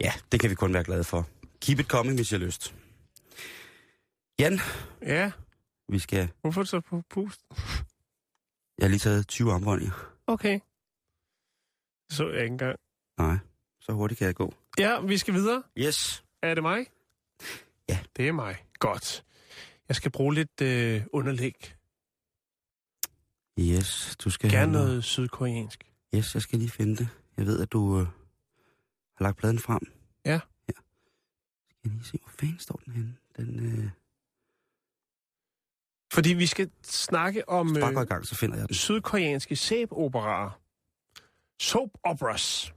ja, det kan vi kun være glade for. Keep it coming, hvis jeg har lyst. Jan, Ja, vi skal... hvorfor er du så på pust? Jeg har lige taget 20 armbåndinger. Okay. Det så jeg ikke engang. Nej, så hurtigt kan jeg gå. Ja, vi skal videre. Yes. Er det mig? Ja. Det er mig. Godt. Jeg skal bruge lidt øh, underlæg. Yes, du skal Gerne have noget sydkoreansk. Yes, jeg skal lige finde det. Jeg ved, at du øh, har lagt pladen frem. Ja. ja. Skal jeg lige se, hvor fanden står den henne? Den, øh... Fordi vi skal snakke om gå i øh, gang, så finder jeg den. sydkoreanske sæboperaer. Soap operas.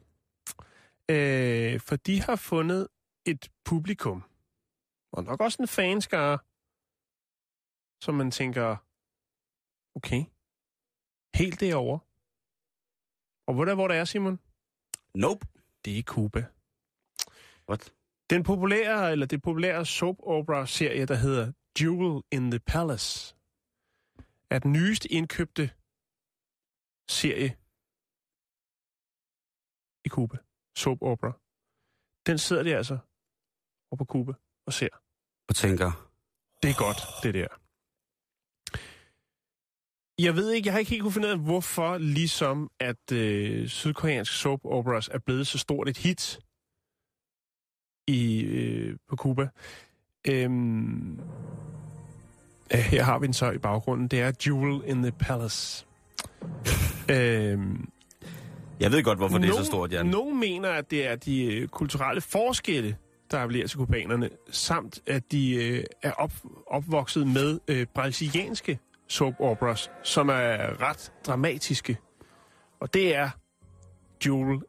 Øh, for de har fundet et publikum. Og nok også en fanskare, som man tænker, okay, helt derovre. Og hvor der, hvor der er, Simon? Nope. Det er Cuba. What? Den populære, eller det populære soap opera serie, der hedder Jewel in the Palace, er den nyeste indkøbte serie i Cuba. Soap opera. Den sidder de altså over på Cuba og ser. Og tænker, Det er godt, det der. Jeg ved ikke, jeg har ikke helt kunne finde ud af, hvorfor ligesom at øh, sydkoreansk soap operas er blevet så stort et hit i øh, på Cuba. Øhm, ja, her har vi den så i baggrunden. Det er Jewel in the Palace. øhm, jeg ved godt, hvorfor det er så stort, Jan. Nogle mener, at det er de øh, kulturelle forskelle, der appellerer til kubanerne, samt at de øh, er op, opvokset med øh, brasilianske soap operas, som er ret dramatiske. Og det er Jewel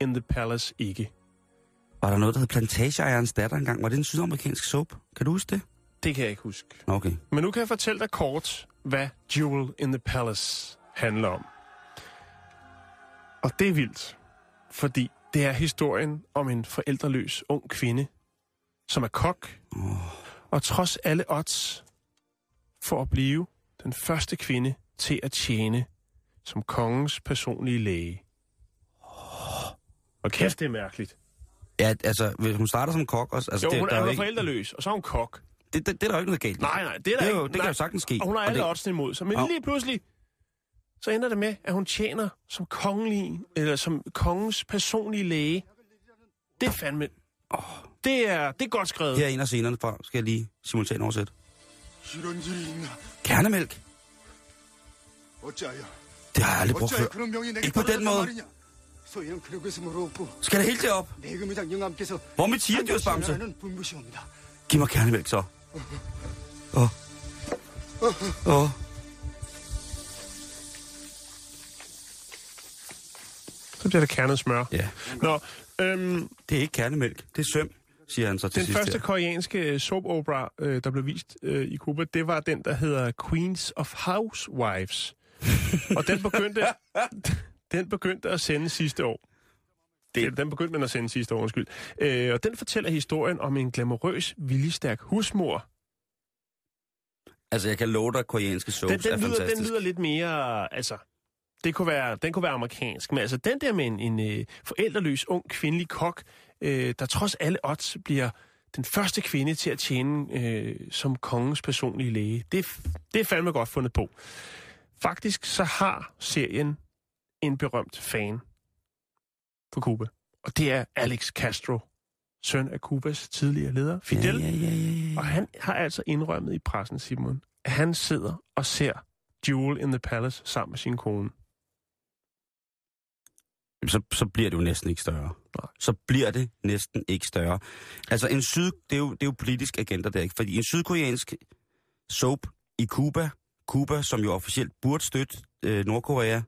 in the Palace ikke. Var der noget, der hed Plantageejerens datter engang? Var det en sydamerikansk soap? Kan du huske det? Det kan jeg ikke huske. Okay. Men nu kan jeg fortælle dig kort, hvad Jewel in the Palace handler om. Og det er vildt, fordi det er historien om en forældreløs ung kvinde, som er kok, Oh, og trods alle odds for at blive den første kvinde til at tjene som kongens personlige læge. Og kæft, det er mærkeligt. Ja, altså, hvis hun starter som kok også... Altså, jo, det, hun der er, jo ikke... forældreløs, og så er hun kok. Det, det, det er der jo ikke noget galt. Nej, nej, det, er der det, er jo, ikke, det nej. kan jo sagtens ske. Og hun har alle det... imod sig. Men oh. lige pludselig, så ender det med, at hun tjener som kongelig, eller som kongens personlige læge. Det er fandme... Oh. Det, er, det er godt skrevet. Her er en af scenerne fra, skal jeg lige simultan oversætte. Kernemælk. Det har jeg aldrig brugt før. Ikke på den måde. Skal det helt derop? Hvor med tigerdyrsbamse? Giv mig kernemælk så. Åh. Åh. Så bliver der kernet smør. Ja. Nå, øhm, det er ikke kernemælk, det er søm siger han så til Den sidst, første her. koreanske øh, soap opera, øh, der blev vist øh, i Cuba, det var den, der hedder Queens of Housewives. og den begyndte... den begyndte at sende sidste år. Det. Den begyndte man at sende sidste år, undskyld. Øh, og den fortæller historien om en glamourøs, viljestærk husmor. Altså, jeg kan love dig, at koreanske soaps Den, den, er lyder, fantastisk. den lyder lidt mere, altså, det kunne være, den kunne være amerikansk, men altså den der med en, en øh, forældreløs, ung, kvindelig kok, øh, der trods alle odds bliver den første kvinde til at tjene øh, som kongens personlige læge. Det, det er fandme godt fundet på. Faktisk så har serien en berømt fan på Cuba, og det er Alex Castro, søn af Cubas tidligere leder, Fidel. Ja, ja, ja, ja, ja. Og han har altså indrømmet i pressen, Simon, at han sidder og ser Jewel in the Palace sammen med sin kone. så, så bliver det jo næsten ikke større. Nej. Så bliver det næsten ikke større. Altså, en syd, det, er jo, det er jo politisk agenda der, ikke? Fordi en sydkoreansk soap i Cuba, Cuba, som jo officielt burde støtte øh, Nordkorea,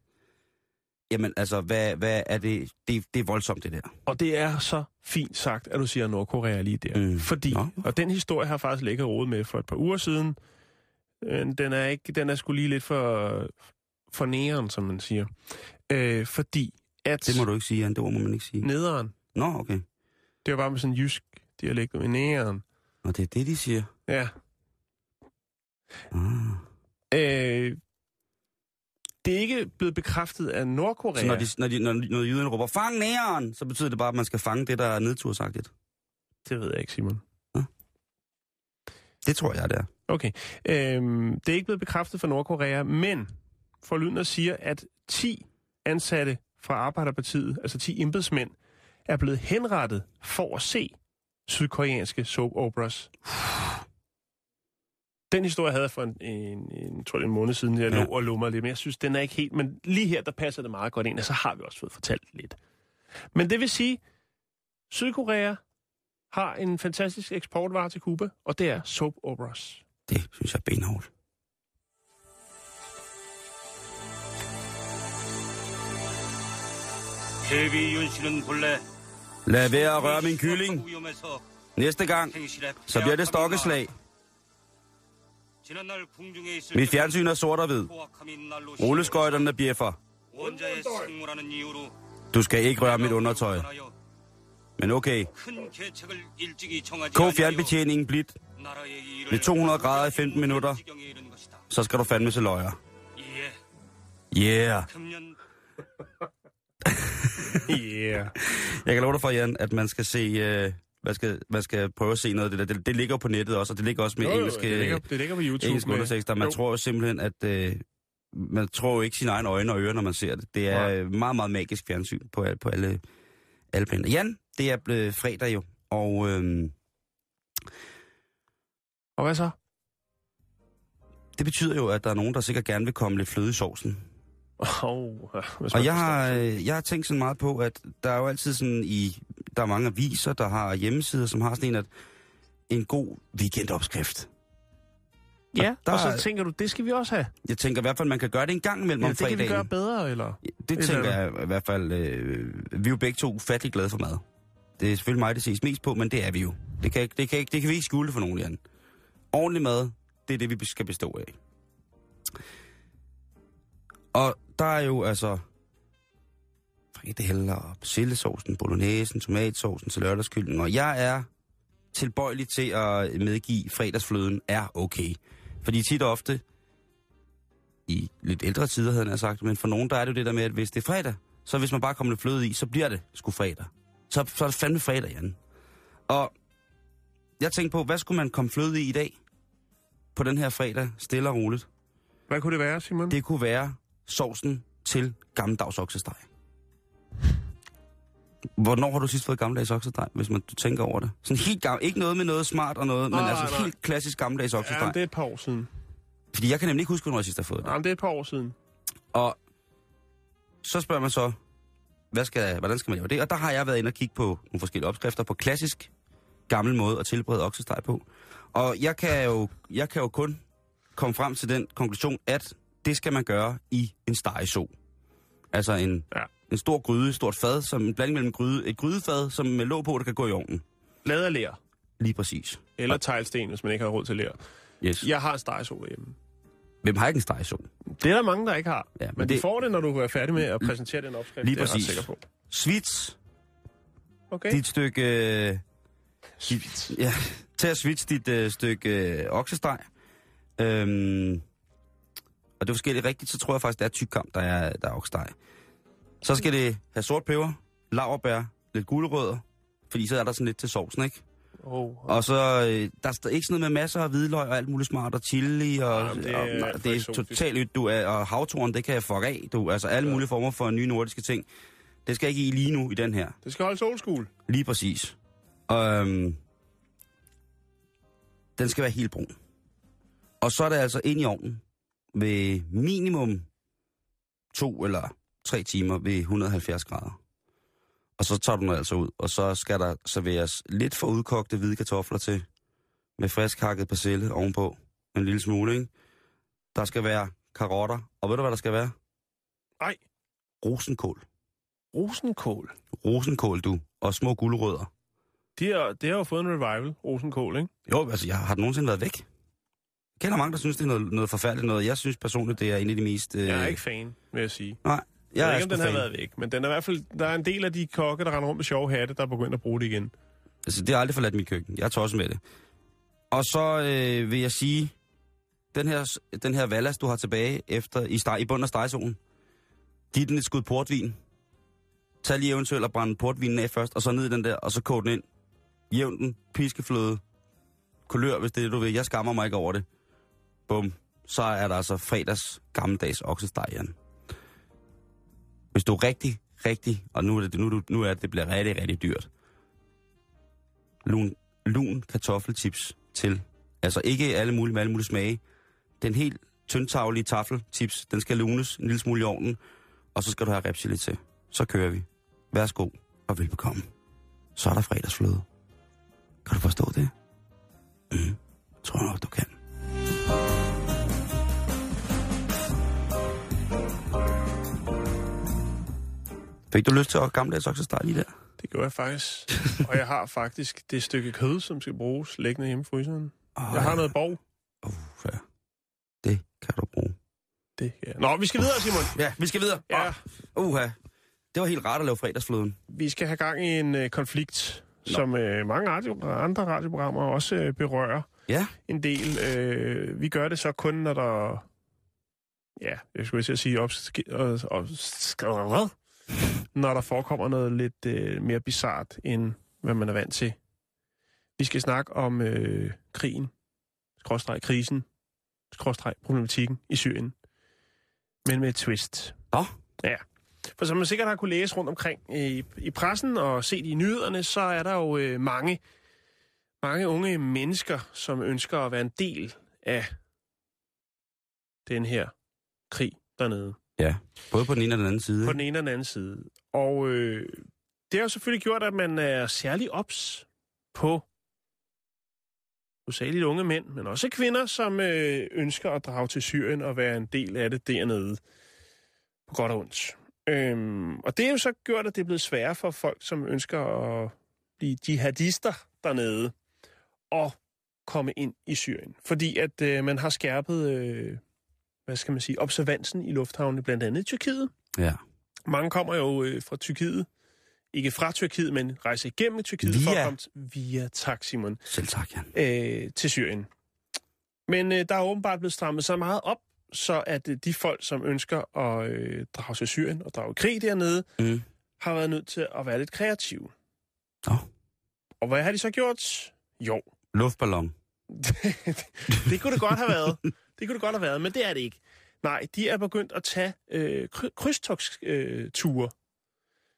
jamen altså, hvad, hvad er det? det? Det er voldsomt, det der. Og det er så fint sagt, at du siger Nordkorea lige der. Mm. Fordi, Nå. og den historie har jeg faktisk ligget råd med for et par uger siden. Øh, Den er, ikke, den er sgu lige lidt for, for næren, som man siger. Øh, fordi at Det må du ikke sige, Jan. Det ord må man ikke sige. nederen, Nå, okay. det var bare med sådan en jysk dialekt med næren. Og det er det, de siger. Ja. Ah. Øh, det er ikke blevet bekræftet af Nordkorea. Så når, de, når, de, når, når jyderne råber, fang næren, så betyder det bare, at man skal fange det, der er nedtursagtigt. Det ved jeg ikke, Simon. Det tror jeg, det er. Okay. Øhm, det er ikke blevet bekræftet fra Nordkorea, men forlydender siger, at 10 ansatte fra Arbejderpartiet, altså 10 embedsmænd, er blevet henrettet for at se sydkoreanske soap operas. Den historie havde jeg for en, en, en, tror det en måned siden, jeg ja. lå og lummer lidt, men jeg synes, den er ikke helt... Men lige her, der passer det meget godt ind, og så har vi også fået fortalt lidt. Men det vil sige, Sydkorea har en fantastisk eksportvare til Cuba, og det er soap operas. Det synes jeg er benhårdt. Lad være at røre min kylling. Næste gang, så bliver det stokkeslag. Mit fjernsyn er sort og hvid. Rulleskøjterne bjeffer. Du skal ikke røre mit undertøj. Men okay. Kog fjernbetjeningen blidt ved 200 grader i 15 minutter. Så skal du fandme se løjer. Yeah. yeah. Jeg kan love dig for, Jan, at man skal se... Øh, man, skal, man skal prøve at se noget af det der. Det, det ligger på nettet også, og det ligger også med Jo, engelske, det, ligger, det ligger på YouTube. engelske med- undertekster. Man Jo. tror jo simpelthen, at... Øh, man tror jo ikke sine egne øjne og ører, når man ser det. Det er Nej. øh, meget, meget magisk fjernsyn på, på alle, alle planer. Jan, det er blevet fredag jo, og øhm, Og hvad så? det betyder jo, at der er nogen, der sikkert gerne vil komme lidt fløde i sovsen. Oh, Og jeg har, øh, jeg har tænkt sådan meget på, at der er jo altid sådan i... Der er mange aviser, der har hjemmesider, som har sådan en, at en god weekendopskrift. Ja, der og så er- tænker du, det skal vi også have. Jeg tænker i hvert fald, man kan gøre det en gang imellem Ja, om det kan vi fredagen. gøre bedre, eller? Det Eller tænker hvad? jeg i hvert fald. Øh, vi er jo begge to ufattelig glade for mad. Det er selvfølgelig mig, det ses mest på, men det er vi jo. Det kan, det kan, det kan vi ikke skjule for nogen, Jan. Ordentlig mad, det er det, vi skal bestå af. Og der er jo altså frikadeller og persillesaucen, bolognesen, tomatsaucen til lørdagskylling. Og jeg er tilbøjelig til at medgive fredagsfløden er okay. Fordi tit og ofte, i lidt ældre tider, havde jeg sagt. Men for nogen, der er det jo det der med, at hvis det er fredag, så hvis man bare kommer lidt fløde i, så bliver det sgu fredag. Så, så er det fandme fredag, Jan. Og jeg tænkte på, hvad skulle man komme fløde i i dag? På den her fredag, stille og roligt. Hvad kunne det være, Simon? Det kunne være sovsen til gammeldags oksesteg. Hvornår har du sidst fået gammeldags oksesteg, hvis man du tænker over det? Sådan helt gammel, ikke noget med noget smart og noget, Nej, men altså nej. helt klassisk gammeldags oksesteg. Ja, det er et par år siden. Fordi jeg kan nemlig ikke huske, hvornår jeg sidst har fået det. Jamen, det er et par år siden. Og så spørger man så, hvad skal, hvordan skal man lave det? Og der har jeg været inde og kigge på nogle forskellige opskrifter på klassisk gammel måde at tilberede oksesteg på. Og jeg kan jo, jeg kan jo kun komme frem til den konklusion, at det skal man gøre i en stegeså. Altså en, Ja. en stor gryde, et stort fad, som en blanding mellem gryde, et grydefad, som med låg på, der kan gå i ovnen. Af ler. Lige præcis. Eller teglsten, hvis man ikke har råd til ler. Yes. Jeg har en stegesol derhjemme. Hvem har ikke en stegeså? Det er der mange, der ikke har. Ja, men men det- du får det, når du er færdig med at præsentere den opskrift. Lige det er jeg præcis. sikker på. Svits, Okay. dit stykke... Øh, dit, ja, tag og svits dit øh, stykke øh, oksesteg. Øhm, og det er forskelligt rigtigt, så tror jeg faktisk, det er tykkam, der er, der er oksesteg. Så skal det have sort peber, laverbær, lidt gulerødder, fordi så er der sådan lidt til sovsen, ikke? Oh, Og så, øh, der er ikke sådan noget med masser af hvidløg og alt muligt smart, og chili, og, Jamen, det er og nej, det er totalt ydt, du er, og havtoren, det kan jeg fuck af, du. Altså alle mulige former for nye nordiske ting. Det skal ikke i lige nu i den her. det skal holde solskul. Lige præcis. Og, øhm, den skal være helt brun. Og så er det altså ind i ovnen ved minimum to eller tre timer ved 170 grader. Og så tager du den altså ud, og så skal der serveres lidt for udkogte hvide kartofler til, med frisk hakket persille ovenpå, en lille smule, ikke? Der skal være karotter, og ved du, hvad der skal være? Ej. Rosenkål. Rosenkål. Rosenkål, du. Og små gulerødder. Det har, det har jo fået en revival, rosenkål, ikke? Jo, altså, jeg har den nogensinde været væk. Jeg kender mange, der synes, det er noget, noget forfærdeligt noget. Jeg synes personligt, det er en af de mest... Øh... Jeg er ikke fan, vil jeg sige. Nej, Jeg, jeg, er ved ikke, om den har fan. været væk, men den er i hvert fald, der er en del af de kokke, der render rundt med sjove hatte, der er begyndt at bruge det igen. Altså, det har aldrig forladt mit køkken. Jeg er tosset med det. Og så øh, vil jeg sige, den her, den her vallas, du har tilbage efter, i, steg, i bunden af stegesolen, giv den et skud portvin. Tag lige eventuelt og brænde portvinen af først, og så ned i den der, og så kog den ind. Jævn den, piskefløde, kulør, hvis det er det, du vil. Jeg skammer mig ikke over det. Bum. Så er der altså fredags gammeldags oksesteg, igen. Hvis du er rigtig, rigtig, og nu er det, nu, du- nu er det, det bliver rigtig, rigtig dyrt. Lun, lun kartoffeltips til. Altså ikke alle mulige med alle mulige smage. Den helt tyndtaglige taffeltips, den skal lunes en lille smule i ovnen, og så skal du have repchili til. Så kører vi. Værsgo og velbekomme. Så er der fredagsfløde. Kan du forstå det? Mm. Tror jeg nok, du kan. Fik du lyst til at gammeldags oksesteg lige der? Det gør jeg faktisk. og jeg har faktisk det stykke kød, som skal bruges, liggende hjemme i fryseren. Jeg har noget borg. Uh, ja. Det kan du bruge. Det, ja. Nå, vi skal videre, Simon. Ja, vi skal videre. Ja, Uha. Det var helt rart at lave fredagsfløden. vi skal have gang i en øh, konflikt, Nå. som øh, mange radio, andre radioprogrammer også øh, berører Ja. en del. Øh, vi gør det så kun, når der... Ja, jeg skulle til at sige og, hvad? Når der forekommer noget lidt øh, mere bizart, end hvad man er vant til. Vi skal snakke om øh, krigen, skråstreg krisen, skråstreg problematikken i Syrien. Men med et twist. Nå. Ja. For som man sikkert har kunne læse rundt omkring i, i pressen og set i nyhederne, så er der jo øh, mange, mange unge mennesker, som ønsker at være en del af den her krig dernede. Ja, både på den ene og den anden side. På den ene og den anden side. Og øh, det har jo selvfølgelig gjort, at man er særlig ops på usageligt unge mænd, men også kvinder, som øh, ønsker at drage til Syrien og være en del af det dernede. På godt og ondt. Øhm, og det er jo så gjort, at det er blevet sværere for folk, som ønsker at blive jihadister dernede, og komme ind i Syrien. Fordi at øh, man har skærpet, øh, hvad skal man sige, observansen i lufthavnene, blandt andet i Tyrkiet. Ja. Mange kommer jo øh, fra Tyrkiet. Ikke fra Tyrkiet, men rejser igennem Tyrkiet for Via. at komme t- via, tak Simon, Selv tak, Jan. øh, til Syrien. Men øh, der er åbenbart blevet strammet så meget op, så at øh, de folk, som ønsker at øh, drage til Syrien og drage krig dernede, Mm. har været nødt til at være lidt kreative. Nå. Og hvad har de så gjort? Jo, Luftballon. det kunne det godt have været. Det kunne det godt have været, men det er det ikke. Nej, de er begyndt at tage øh, kry- krydstogsture,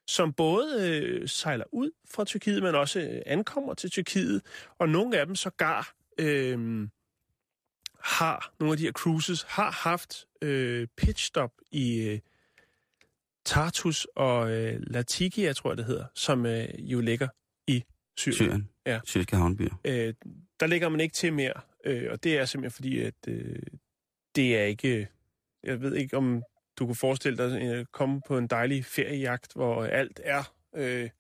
som både øh, sejler ud fra Tyrkiet, men også øh, ankommer til Tyrkiet, og nogle af dem sågar øh, har, nogle af de her cruises, har haft øh, pitstop i øh, Tartus og øh, Latakia, tror jeg det hedder, som øh, jo ligger i Syrien. Syrien. Ja. Syriske havnebyer. Øh, der lægger man ikke til mere, øh, og det er simpelthen fordi, at øh, det er ikke... Jeg ved ikke, om du kunne forestille dig at komme på en dejlig feriejagt, hvor alt er øh,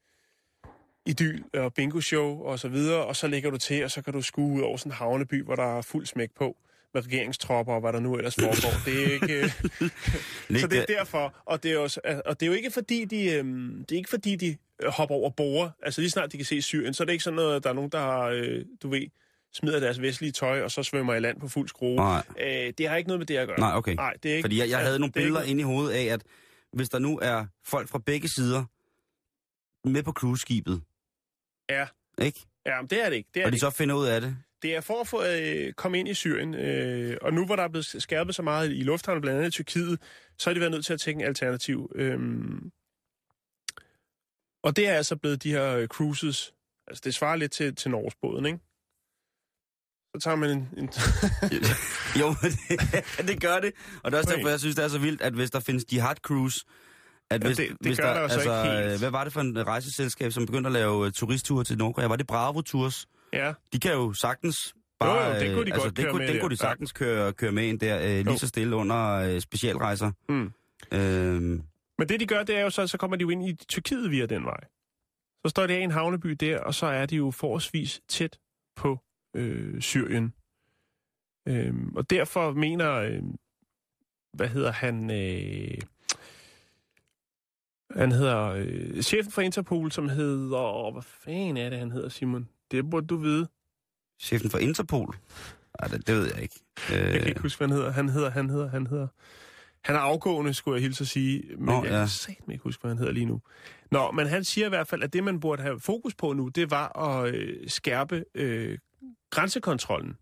idyl og bingo-show og så videre, og så lægger du til, og så kan du skue ud over sådan en havneby, hvor der er fuld smæk på med regeringstropper og hvad der nu ellers foregår. Det er ikke... Øh, så det er derfor, og det er, også, og det er jo ikke fordi, de, øhm, det er ikke fordi, de øh, hopper over bore. Altså lige snart de kan se Syrien, så er det ikke sådan noget, at der er nogen, der har, øh, du ved, smider deres vestlige tøj, og så svømmer i land på fuld skrue. Nej. Øh, det har ikke noget med det at gøre. Nej, okay. Nej, det er ikke, Fordi jeg, jeg havde nogle er billeder ikke- inde i hovedet af, at hvis der nu er folk fra begge sider med på cruiseskibet, Ja, ikke? ja men det er det ikke. Det er, Og de så finder ud af det. det er for at få, øh, komme ind i Syrien, øh, og nu hvor der er blevet skærpet så meget i lufthavnen, blandt andet i Tyrkiet, så er de været nødt til at tænke en alternativ. Øhm, og det er altså blevet de her øh, cruises. Altså det svarer lidt til, til Norgesbåden, ikke? Så tager man en... en jo, det, det gør det. Og det er også derfor, jeg synes, det er så vildt, at hvis der findes jihad cruise, at Ja, hvis, det- det hvis gør der, der altså, ikke helt. øh, hvad var det for en rejseselskab, som begyndte at lave uh, turistture til Nordkorea? Var det Bravo Tours? ja, De kan jo sagtens bare... Jo, jo, det kunne de øh, godt altså, det køre kunne, med den kunne de Ja. sagtens køre, køre med ind der, øh, lige Jo. så stille under øh, specialrejser. mm. Øhm, Men det de gør, det er jo så, så kommer de jo ind i Tyrkiet via den vej. Så står de af i en havneby der, og så er de jo forholdsvis tæt på øh, Syrien. Øhm, og derfor mener, øh, hvad hedder han, øh, han hedder øh, chefen for Interpol, som hedder, åh, hvad fanden er det, han hedder, Simon? Det burde du vide. chefen for Interpol? Ej, det, det ved jeg ikke. Øh, Jeg kan ikke huske, hvad han hedder. Han hedder, han hedder, han hedder. Han er afgående, skulle jeg hilse at sige, men Nå, jeg ja. kan satme ikke huske, hvad han hedder lige nu. Nå, men han siger i hvert fald, at det, man burde have fokus på nu, det var at øh, skærpe øh, grænsekontrollen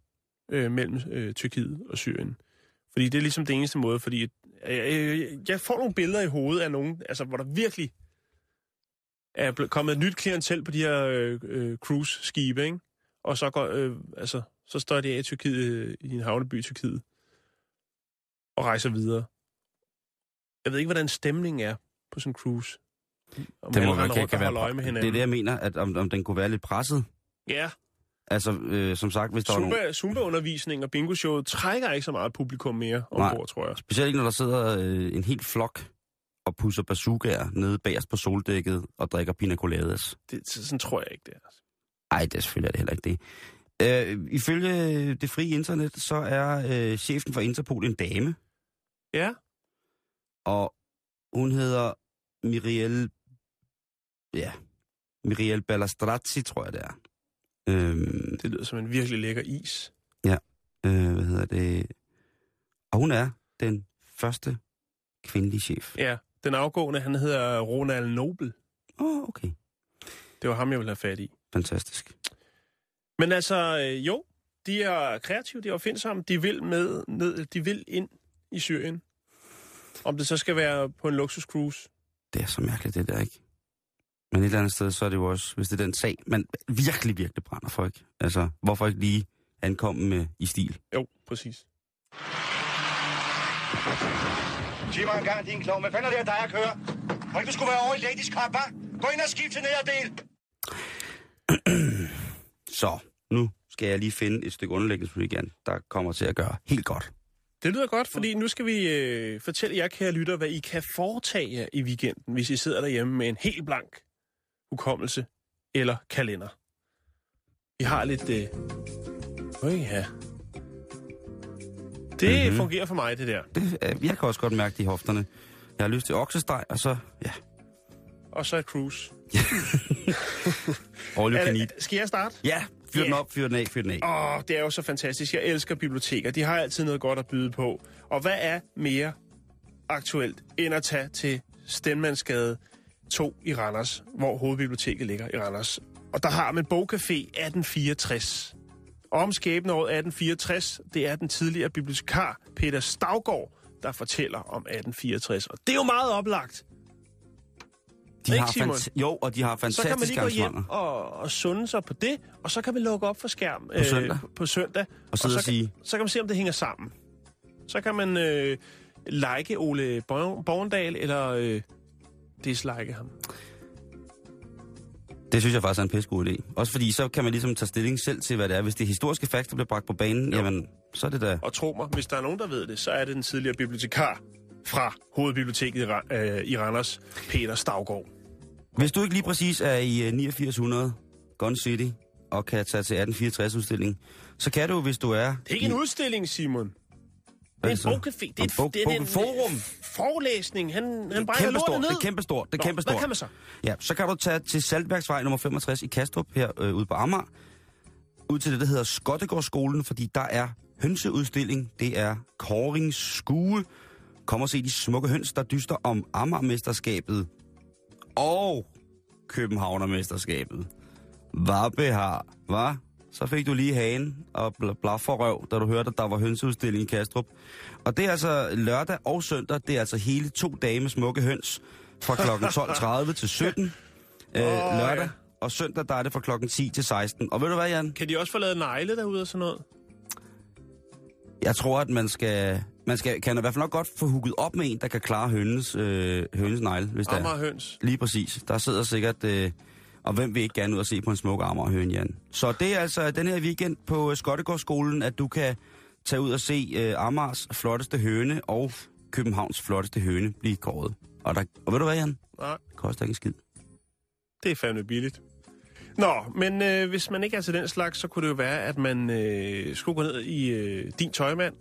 øh, mellem øh, Tyrkiet og Syrien. Fordi det er ligesom det eneste måde, fordi øh, øh, jeg får nogle billeder i hovedet af nogen, altså hvor der virkelig er kommet et nyt klientel på de her øh, øh, cruise-skibe, ikke? Og så, går, øh, altså, så står de af i Tyrkiet, øh, i en havneby i Tyrkiet, og rejser videre. Jeg ved ikke, hvordan stemningen er på sådan en cruise. Om det må være, render kan, være med det er hinanden. det, jeg mener, at om, om den kunne være lidt presset. Ja, Altså, øh, som sagt, hvis der. Zumba, Zumba-undervisning og bingo-showet trækker ikke så meget publikum mere Nej. ombord, tror jeg. Specielt ikke, når der sidder øh, en helt flok og pusser bazookaer nede bagerst på soldækket og drikker pina coladas. Det, sådan tror jeg ikke, det er. altså. Ej, det er selvfølgelig er det heller ikke det. Øh, ifølge det frie internet, så er øh, chefen for Interpol en dame, Ja, og hun hedder Miriel... Ja, Miriel Ballastrazzi, tror jeg det er. Øhm, det lyder som en virkelig lækker is. øh, hvad hedder det? Og hun er den første kvindelige chef. Ja, den afgående, han hedder Ronald Nobel. Åh, oh, okay. Det var ham, jeg ville have fat i. Fantastisk. Men altså, øh, jo, de er kreative, de er opfindsomme, de vil med, ned, de vil ind i Syrien. Om det så skal være på en luksuscruise. Det er så mærkeligt, det der, ikke? Men et eller andet sted, så er det jo også, hvis det er den sag, man virkelig, virkelig brænder for, ikke? Altså, hvorfor ikke lige ankomme med i stil? Jo, præcis. Sig mig en gang, din klovn. Hvad fanden er det, dig at køre? Må ikke du skulle være over i Ladies Cup, hva'? Gå ind og skift til nederdel. Så, nu skal jeg lige finde et stykke underlægningsmusik igen, der kommer til at gøre helt godt. Det lyder godt, fordi nu skal vi øh, fortælle jer, kære lytter, hvad I kan foretage jer i weekenden, hvis I sidder derhjemme med en helt blank hukommelse eller kalender. Vi har lidt... Øh... Øj, ja. Det Mhm. mm-hmm. fungerer for mig, det der. Det, øh, jeg kan også godt mærke det i hofterne. Jeg har lyst til oksesteg, og så, ja, Og så et cruise. all you can eat. skal jeg starte? Ja, fyr den Ja. op, fyr den af, fyr den af. Åh, det er jo så fantastisk. Jeg elsker biblioteker. De har altid noget godt at byde på. Og hvad er mere aktuelt, end at tage til Stenmandsgade 2 i Randers, hvor hovedbiblioteket ligger i Randers. Og der har man Bogcafé 1864. Og om skæbneåret 1864, det er den tidligere bibliotekar Peter Stavgård, der fortæller om 1864. Og det er jo meget oplagt. De ikke, har fant- jo, og de har Så kan man fantastiske lige gå hjem og, og sunde sig på det, og så kan man lukke op for skærm På søndag. på, på søndag Og så, og sige- kan, så kan man se, om det hænger sammen. Så kan man øh, like Ole Borg- Borgendal, eller øh, dislike ham. Det synes jeg faktisk er en pissegod idé. Også fordi, så kan man ligesom tage stilling selv til, hvad det er. Hvis det er historiske facts, der bliver bragt på banen, Jo. jamen, så er det da... Og tro mig, hvis der er nogen, der ved det, så er det den tidligere bibliotekar fra hovedbiblioteket i, øh, i Randers, Peter Stavgård. Hvis du ikke lige præcis er i øh, 8900 Gun City og kan tage til 1864-udstilling, så kan du, hvis du er... Det er ikke en udstilling, Simon. Det er en så? bogcafé. Det er, En et, bog- det er en øh, forelæsning. Han, han Det er brænder lortet ned. det er kæmpestort, det er kæmpestort. Hvad kan man så? Ja, så kan du tage til Saltværksvej nummer 65 i Kastrup, her øh, ude på Amager. Ud til det, der hedder Skottegårdsskolen, fordi der er hønseudstilling. Det er Korings skue. Kom og se de smukke høns, der dyster om Amagermesterskabet og Københavnermesterskabet. Hvad har, hvad? Så fik du lige hagen og bl- blafferrøv, da du hørte, at der var hønseudstilling i Kastrup. Og det er altså lørdag og søndag. Det er altså hele to dage med smukke høns fra kl. 12.30 til 17 øh, lørdag. Og søndag, der er det fra klokken 10 til 16. Og ved du hvad, Jan? Kan de også få lavet negle derude og sådan noget? Jeg tror, at man skal... Man skal, kan i hvert fald nok godt få hugget op med en, der kan klare hønes, øh, hønes negle, hvis det er. Amager høns. Lige præcis. Der sidder sikkert... Øh, og hvem vil ikke gerne ud og se på en smuk Amagerhøne, Jan? Så det er altså den her weekend på øh, Skottegårdsskolen, at du kan tage ud og se øh, Amagers flotteste høne og Københavns flotteste høne blive kåret. Og, der, og ved du hvad, Jan? Nej, Det koster ikke en skid. det er fandme billigt. Nå, men øh, hvis man ikke er til den slags, så kunne det jo være, at man øh, skulle gå ned i øh, din tøjmand,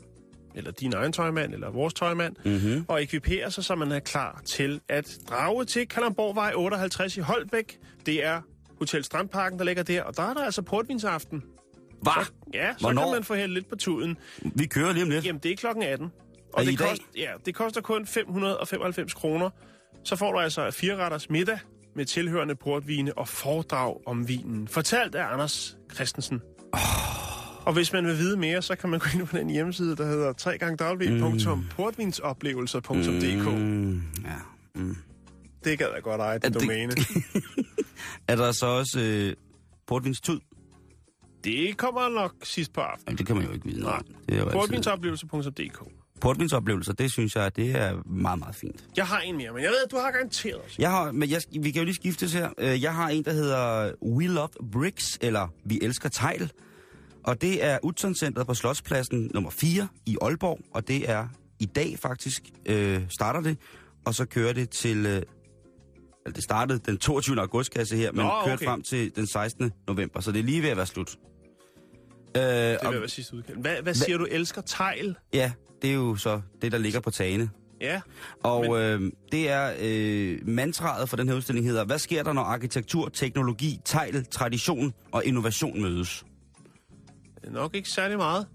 eller din egen tøjmand, eller vores tøjmand, Mm-hmm. og ekvipere sig, så man er klar til at drage til Kalamborgvej 58 i Holbæk. Det er Hotel Strandparken, der ligger der, og der er der altså portvinsaften. Hvad? Ja, så Hvornår? kan man få hældt lidt på tuden. Vi kører lige om lidt. Jamen, det er klokken 18. Er I det, kost, ja, det koster kun 595 kroner. Så får du altså fire retters middag med tilhørende portvine og foredrag om vinen. Fortalt af Anders Christensen. Oh. Og hvis man vil vide mere, så kan man gå ind på den hjemmeside, der hedder www.portvinsoplevelser.dk. Mm. Ja. Mm. Det gad jeg godt eje, det det- domæne. Er der så også øh, portvinstud? Det kommer nok sidst på aftenen. Jamen, det kan man jo ikke vide om. Det er. Portvinsoplevelser.dk. Portvinsoplevelser, det synes jeg, det er meget, meget fint. Jeg har en mere, men jeg ved, at du har garanteret også. Jeg har, men jeg, vi kan jo lige skiftes her. Øh, Jeg har en, der hedder We Love Bricks, eller Vi Elsker Tegl. Og det er Utzon på Slotspladsen nummer 4 i Aalborg. Og det er i dag faktisk, øh, starter det. Og så kører det til... Øh, eller det startede den 22. august, kan jeg se her, men Nå, kørte okay. frem til den 16. november. Så det er lige ved at være slut. Øh, Det at være sidste udkald. Hvad, hvad siger du, elsker tegl? ja, det er jo så det, der ligger på tagene. Ja, Og Men- øh, det er øh, mantraet for den her udstilling hedder, hvad sker der, når arkitektur, teknologi, tegl, tradition og innovation mødes? Nok ikke særlig meget.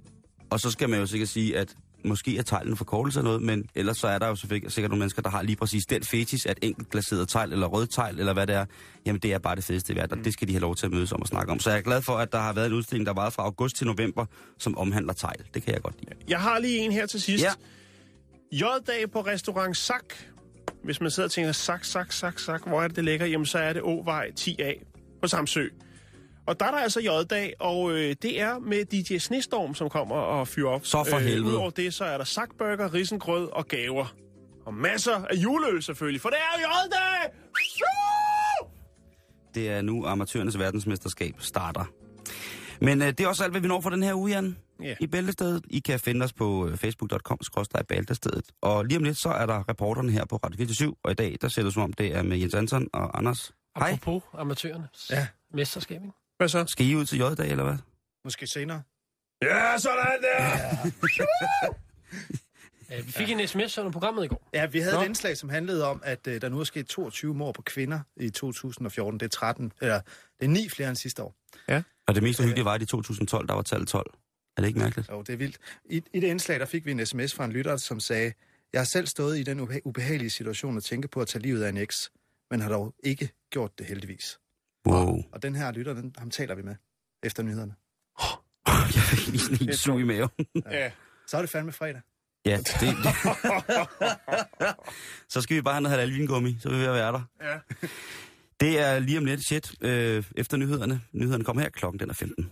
Og så skal man jo sikkert sige, at måske er teglen forkortelse af noget, men ellers så er der jo sikkert nogle mennesker, der har lige præcis den fetis, at enkelt glaseret tegl eller rød tegl, eller hvad det er, jamen det er bare det fedeste i verden, og det skal de have lov til at mødes om og snakke om. Så jeg er glad for, at der har været en udstilling, der var fra august til november, som omhandler tegl. Det kan jeg godt lide. Jeg har lige en her til sidst. Ja. J-dag på restaurant Sak. Hvis man sidder og tænker, Sak, Sak, Sak, Sak, hvor er det, det ligger? Jamen, så er det Åvej 10A på Samsø. Og der er der altså J-dag, og øh, det er med DJ Snestorm, som kommer og fyrer op. Øh, Så for helvede. Udover det, så er der sakburger, risengrød og gaver. Og masser af juleøl selvfølgelig, for det er jo J-dag! Det er nu amatørernes verdensmesterskab starter. Men øh, det er også alt, hvad vi når for den her uge, Jan. Ja. I Bæltestedet. I kan finde os på øh, facebook.com bæltestedet. Og lige om lidt, så er der reporterne her på Radio 24 Og i dag, der ser det som om, det er med Jens Anton og Anders. Hej. Apropos amatørerne. Ja. Mesterskab, ikke? Hvad så? Skal I ud til J-dag, eller hvad? Måske senere. Ja, sådan der! Ja, vi fik en sms under programmet i går. Ja, vi havde Nå. et indslag, som handlede om, at uh, der nu er sket 22 mord på kvinder i 2014. Det er 13, eller det er 9 flere end sidste år. Og det mest uhyggelige var, at i 2012, der var tallet 12. Er det ikke mærkeligt? Jo, det er vildt. I, I det indslag, der fik vi en sms fra en lytter, som sagde, jeg har selv stået i den ube- ubehagelige situation at tænke på at tage livet af en eks, men har dog ikke gjort det heldigvis. Wow. Og den her lytter, den, ham taler vi med efter nyhederne. Jeg fik lige helt sug i maven. Ja. Så er det fandme fredag. Ja, det, det. Så skal vi bare have noget halal vingummi, så er vi ved at være der. Ja. Det er lige om lidt shit øh, efter nyhederne. Nyhederne kommer her klokken, den er 15.